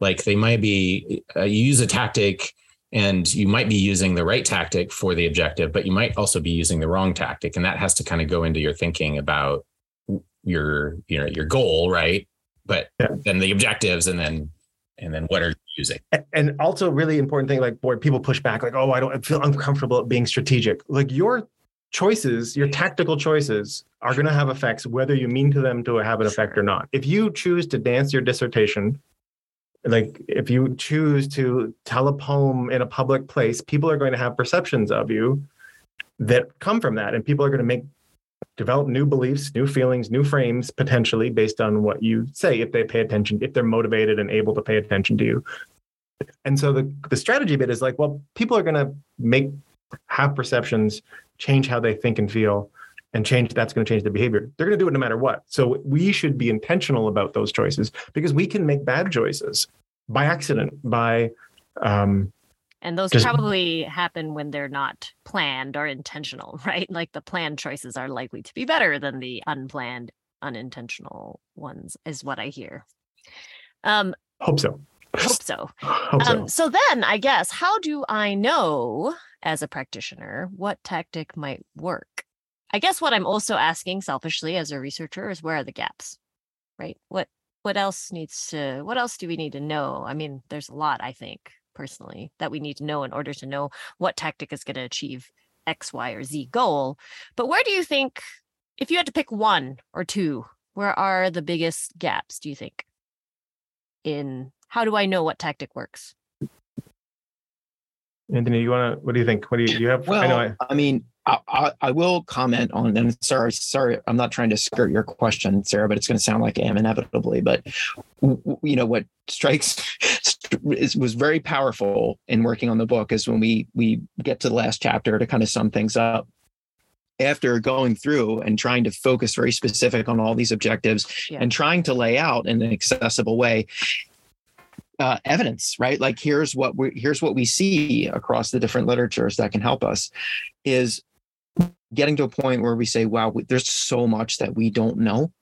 Like they might be, uh, you use a tactic and you might be using the right tactic for the objective but you might also be using the wrong tactic and that has to kind of go into your thinking about your you know your goal right but yeah. then the objectives and then and then what are you using and also really important thing like boy people push back like oh i don't I feel uncomfortable being strategic like your choices your mm. tactical choices are going to have effects whether you mean to them to have an effect or not. If you choose to dance your dissertation like if you choose to tell a poem in a public place people are going to have perceptions of you that come from that and people are going to make develop new beliefs new feelings new frames potentially based on what you say if they pay attention if they're motivated and able to pay attention to you. And so the the strategy bit is like well people are going to make have perceptions change how they think and feel and change that's going to change the behavior. They're going to do it no matter what. So we should be intentional about those choices because we can make bad choices by accident by um and those just, probably happen when they're not planned or intentional [laughs] right? Like the planned choices are likely to be better than the unplanned unintentional ones is what i hear. Um hope so hope so. [sighs] Hope so. Um, so then i guess how do i know as a practitioner what tactic might work I guess what I'm also asking selfishly as a researcher is where are the gaps? Right? What what else needs to what else do we need to know? I mean, there's a lot I think personally that we need to know in order to know what tactic is going to achieve X, Y, or Z goal. But where do you think if you had to pick one or two, where are the biggest gaps, do you think? In how do I know what tactic works? Anthony, you want to? What do you think? What do you, do you have? Well, I know. I, I, mean, I, I, I will comment on, and sorry, sorry, I'm not trying to skirt your question, Sara, but it's going to sound like I am inevitably. But w- w- you know what strikes [laughs] is, was very powerful in working on the book is when we we get to the last chapter to kind of sum things up. After going through and trying to focus very specific on all these objectives Yeah. and trying to lay out in an accessible way uh, evidence, right? Like here's what we here's what we see across the different literatures that can help us is getting to a point where we say, wow, there's so much that we don't know.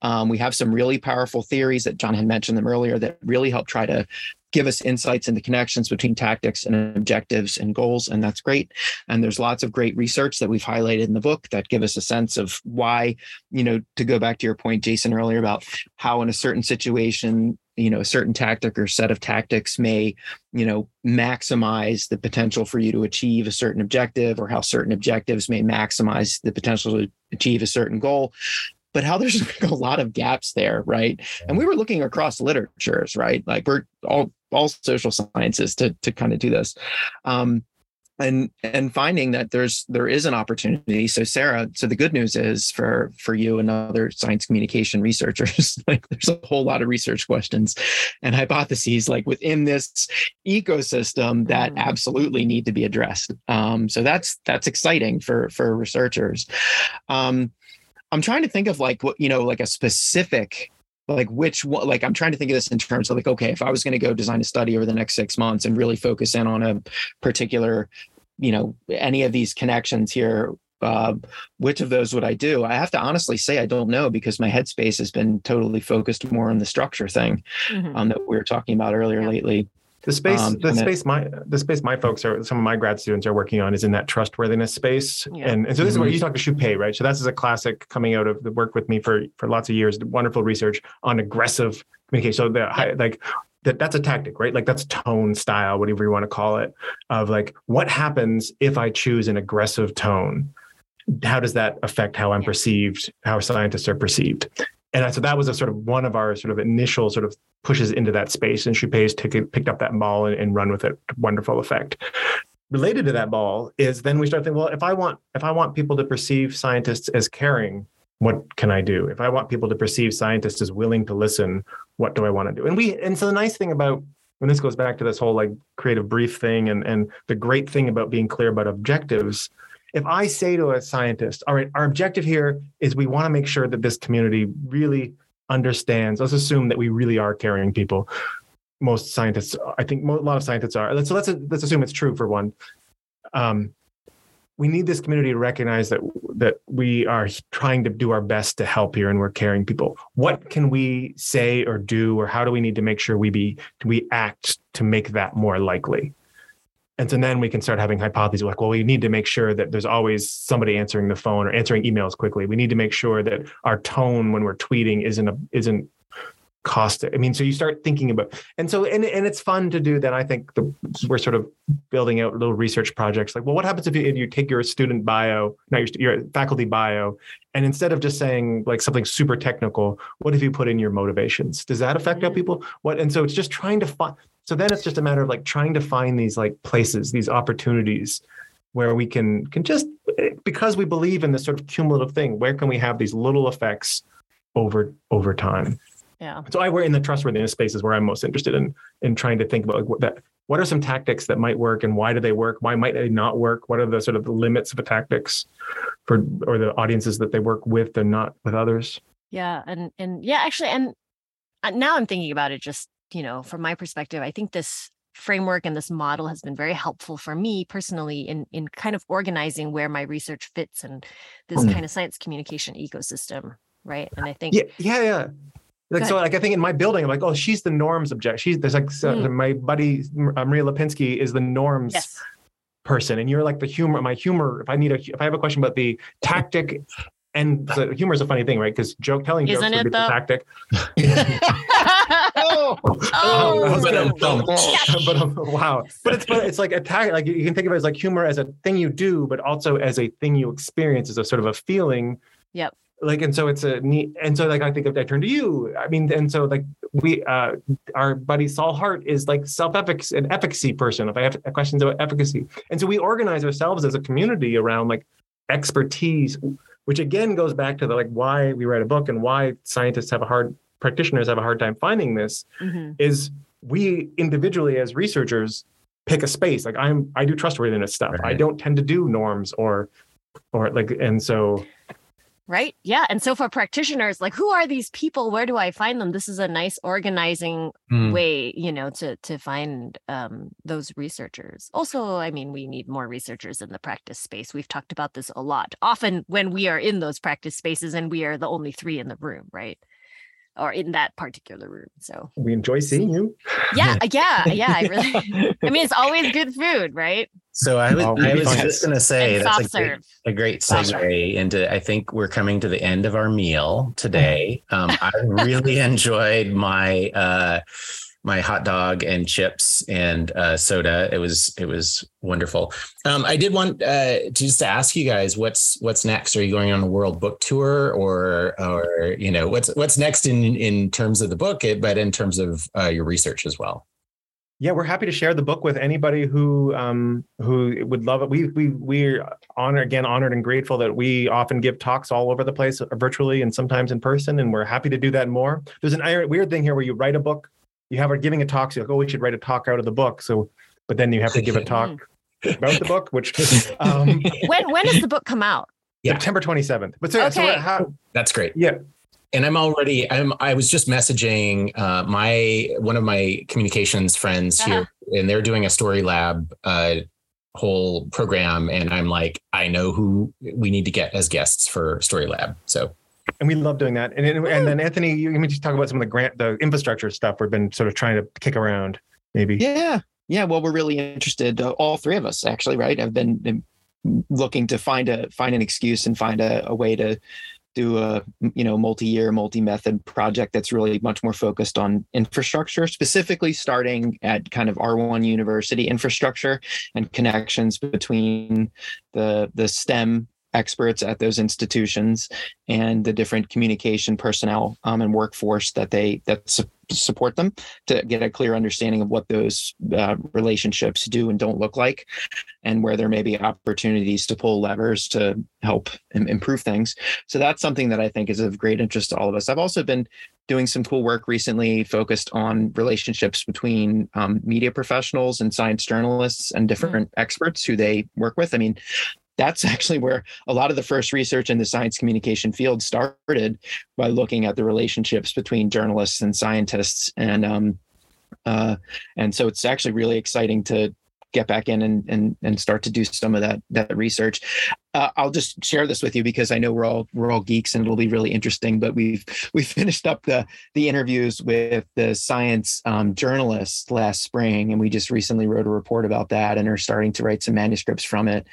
Um, we have some really powerful theories that John had mentioned them earlier that really help try to give us insights into connections between tactics and objectives and goals, and that's great. And there's lots of great research that we've highlighted in the book that give us a sense of why, you know, to go back to your point, Jason, earlier about how in a certain situation, you know, a certain tactic or set of tactics may, you know, maximize the potential for you to achieve a certain objective, or how certain objectives may maximize the potential to achieve a certain goal but how there's [laughs] a lot of gaps there, right? And we were looking across literatures, right? Like we're all all social sciences to to kind of do this. Um, and and finding that there's there is an opportunity so Sara so the good news is for for you and other science communication researchers [laughs] like there's a whole lot of research questions and hypotheses like within this ecosystem that Mhm. absolutely need to be addressed um so that's that's exciting for for researchers um I'm trying to think of like what you know, like a specific, like which one. Like I'm trying to think of this in terms of like, okay, if I was going to go design a study over the next six months and really focus in on a particular, you know, any of these connections here, uh, which of those would I do? I have to honestly say I don't know because my headspace has been totally focused more on the structure thing Mhm. um, that we were talking about earlier Yeah. lately. the space, um, the and it- space, my the space, my folks are some of my grad students are working on is in that trustworthiness space, Yeah. and and so this is where you talk to Shupei, right? So that's is a classic coming out of the work with me for for lots of years, wonderful research on aggressive communication. So the high, like that that's a tactic, right? Like that's tone style, whatever you want to call it, of like what happens if I choose an aggressive tone? How does that affect how I'm perceived, how scientists are perceived? And so that was a sort of one of our sort of initial sort of pushes into that space, and Shupei's taken picked up that ball and, and run with it. Wonderful effect. Related to that ball is then we start thinking, well, if I want if I want people to perceive scientists as caring, what can I do? If I want people to perceive scientists as willing to listen, what do I want to do? And we and so the nice thing about when this goes back to this whole like creative brief thing and and the great thing about being clear about objectives if I say to a scientist, all right, our objective here is we want to make sure that this community really understands, let's assume that we really are caring people. Most scientists, I think a lot of scientists are. So let's, let's assume it's true for one. Um, we need this community to recognize that that we are trying to do our best to help here and we're caring people. What can we say or do, or how do we need to make sure we be we act to make that more likely? And so then we can start having hypotheses like, well, we need to make sure that there's always somebody answering the phone or answering emails quickly. We need to make sure that our tone when we're tweeting isn't a, isn't caustic. I mean, so you start thinking about, and so and and it's fun to do that. I think the, we're sort of building out little research projects. Like, well, what happens if you, if you take your student bio, not your your faculty bio, and instead of just saying like something super technical, what if you put in your motivations? Does that affect how Mm. people? What? And so it's just trying to find. So then it's just a matter of like trying to find these like places, these opportunities where we can can just because we believe in this sort of cumulative thing. Where can we have these little effects over over time? Yeah. So I we're in the trustworthiness spaces where I'm most interested in in trying to think about like what that what are some tactics that might work and why do they work? Why might they not work? What are the sort of the limits of the tactics for or the audiences that they work with and not with others? Yeah, and and yeah, actually, and now I'm thinking about it. Just you know, from my perspective, I think this framework and this model has been very helpful for me personally in in kind of organizing where my research fits and this Mm. kind of science communication ecosystem, right? And I think Yeah, yeah, yeah. Like so, like I think in my building, I'm like, oh, she's the norms object. She's there's like so- Mm. my buddy uh, Maria Lapinski is the norms yes, person, and you're like the humor. My humor. If I need a, if I have a question about the tactic, and so humor is a funny thing, right? Because joke telling jokes Isn't would it, be the though? tactic. [laughs] [laughs] Oh, oh, but, um, Oh. [laughs] but um, wow, but it's but it's like attack. Like you can think of it as like humor as a thing you do, but also as a thing you experience, as a sort of a feeling Yep. Like, and so it's a neat, and so like I think if I turn to you, I mean, and so like we, uh, our buddy Sol Hart is like self-efficacy, an efficacy person. If I have questions about efficacy, and so we organize ourselves as a community around like expertise, which again goes back to the like why we write a book and why scientists have a hard practitioners have a hard time finding this Mhm. is we individually as researchers pick a space like i'm i do trustworthiness stuff i don't tend to do norms or or like and so Right. Yeah. And so for practitioners, like who are these people? Where do I find them? This is a nice organizing Hmm. way, you know, to to find um, those researchers. Also, I mean, we need more researchers in the practice space. We've talked about this a lot. Often when we are in those practice spaces and we are the only three in the room, right? Or in that particular room. So we enjoy seeing you yeah, [laughs] yeah, yeah. I really [laughs] I mean it's always good food, right? So I was, Oh, I was just going to say and that's a great, serve. a great segue into. I think we're coming to the end of our meal today. [laughs] Um, I really enjoyed my uh, my hot dog and chips and uh, soda. It was it was wonderful. Um, I did want uh, to just ask you guys what's what's next. Are you going on a world book tour or or you know what's what's next in in terms of the book, eh, but in terms of uh, your research as well. yeah we're happy to share the book with anybody who um who would love it we we we're again honored and grateful that we often give talks all over the place uh, virtually and sometimes in person and we're happy to do that more there's an ir- weird thing here where you write a book you have a giving a talk so you're like oh we should write a talk out of the book so but then you have to give a [laughs] talk about the book which [laughs] um When when does the book come out? Yeah. september 27th but so, so how That's great. yeah and I'm already I'm I was just messaging uh, my one of my communications friends here, and they're doing a story lab uh, whole program, and I'm like, I know who we need to get as guests for story lab. So and we love doing that. And and, then Anthony, you me just talk about some of the grant, the infrastructure stuff we've been sort of trying to kick around, maybe. Yeah. Yeah. Well, we're really interested. Uh, all three of us, actually, right? I've been, been looking to find a find an excuse and find a, a way to do a you know multi-year multi-method project that's really much more focused on infrastructure specifically starting at kind of r1 university infrastructure and connections between the the stem experts at those institutions and the different communication personnel um, and workforce that they that su- support them to get a clear understanding of what those uh, relationships do and don't look like and where there may be opportunities to pull levers to help im- improve things. So that's something that i think is of great interest to all of us. I've also been doing some cool work recently focused on relationships between um, media professionals and science journalists and different experts who they work with. I mean that's [laughs] actually where a lot of the first research in the science communication field started by looking at the relationships between journalists and scientists. And um uh and so it's actually really exciting to get back in and and and start to do some of that that research uh, I'll just share this with you because I know we're all we're all geeks and it'll be really interesting. But we've [laughs] we finished up the the interviews with the science um, journalists last spring, and we just recently wrote a report about that and are starting to write some manuscripts from it.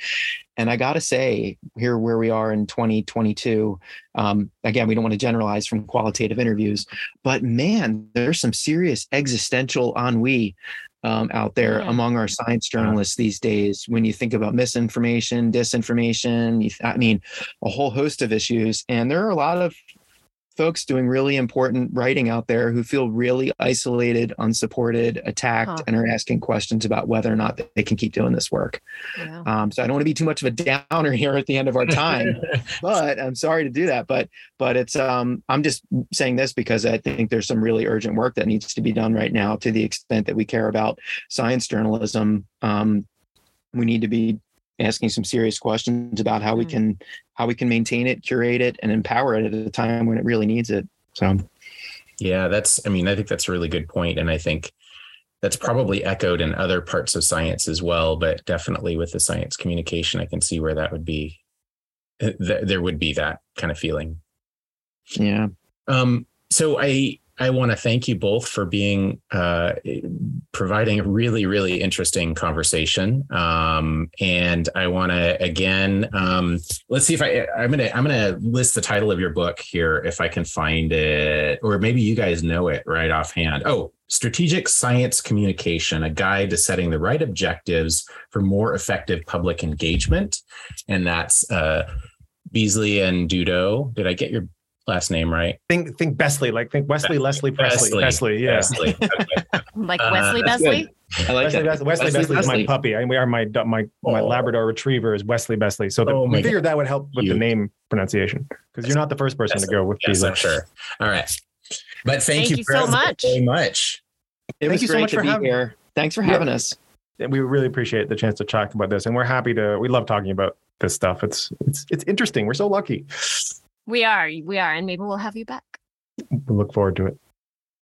And I got to say, here where we are in 2022, um, again, we don't want to generalize from qualitative interviews, but man, there's some serious existential ennui um, out there Yeah. among our science journalists these days. When you think about misinformation, disinformation, you, I mean, a whole host of issues, and there are a lot of folks doing really important writing out there who feel really isolated, unsupported, attacked, Huh. and are asking questions about whether or not they can keep doing this work. Yeah. Um, so I don't want to be too much of a downer [laughs] here at the end of our time, [laughs] but I'm sorry to do that. But but it's um I'm just saying this because I think there's some really urgent work that needs to be done right now to the extent that we care about science journalism. Um, we need to be asking some serious questions about how we Mm. can how we can maintain it, curate it, and empower it at a time when it really needs it. So Yeah, that's, I mean, I think that's a really good point, And I think that's probably echoed in other parts of science as well, but definitely with the science communication, I can see where that would be, th- there would be that kind of feeling. yeah. Um, so I, I want to thank you both for being uh, providing a really, really interesting conversation. Um, and I want to again, um, let's see if I I'm gonna I'm gonna list the title of your book here if I can find it, or maybe you guys know it right offhand. Oh, Strategic Science Communication: A Guide to Setting the Right Objectives for More Effective Public Engagement, and that's uh, Beasley and Dudo. Did I get your last name right? Think think Besley, like think Wesley Leslie Presley. Besley, yeah. Besley. Okay. [laughs] [laughs] Like Uh, Wesley that's Besley? good. I like Wesley, that. Wesley, Wesley, Wesley Besley is my puppy. I, we are my do- my my Oh. Labrador Retriever is Wesley Besley. So the, Oh we figured that would help with the name pronunciation because you're not the first person to go with Yes, Beasley. I'm sure. All right. But thank, Thank you so President, much. very much. It Thank was you so great much to for be having- here. Thanks for Yeah. having us. And we really appreciate the chance to talk about this, and we're happy to. We love talking about this stuff. It's it's it's interesting. We're so lucky. We are. We are. And maybe we'll have you back. We look forward to it.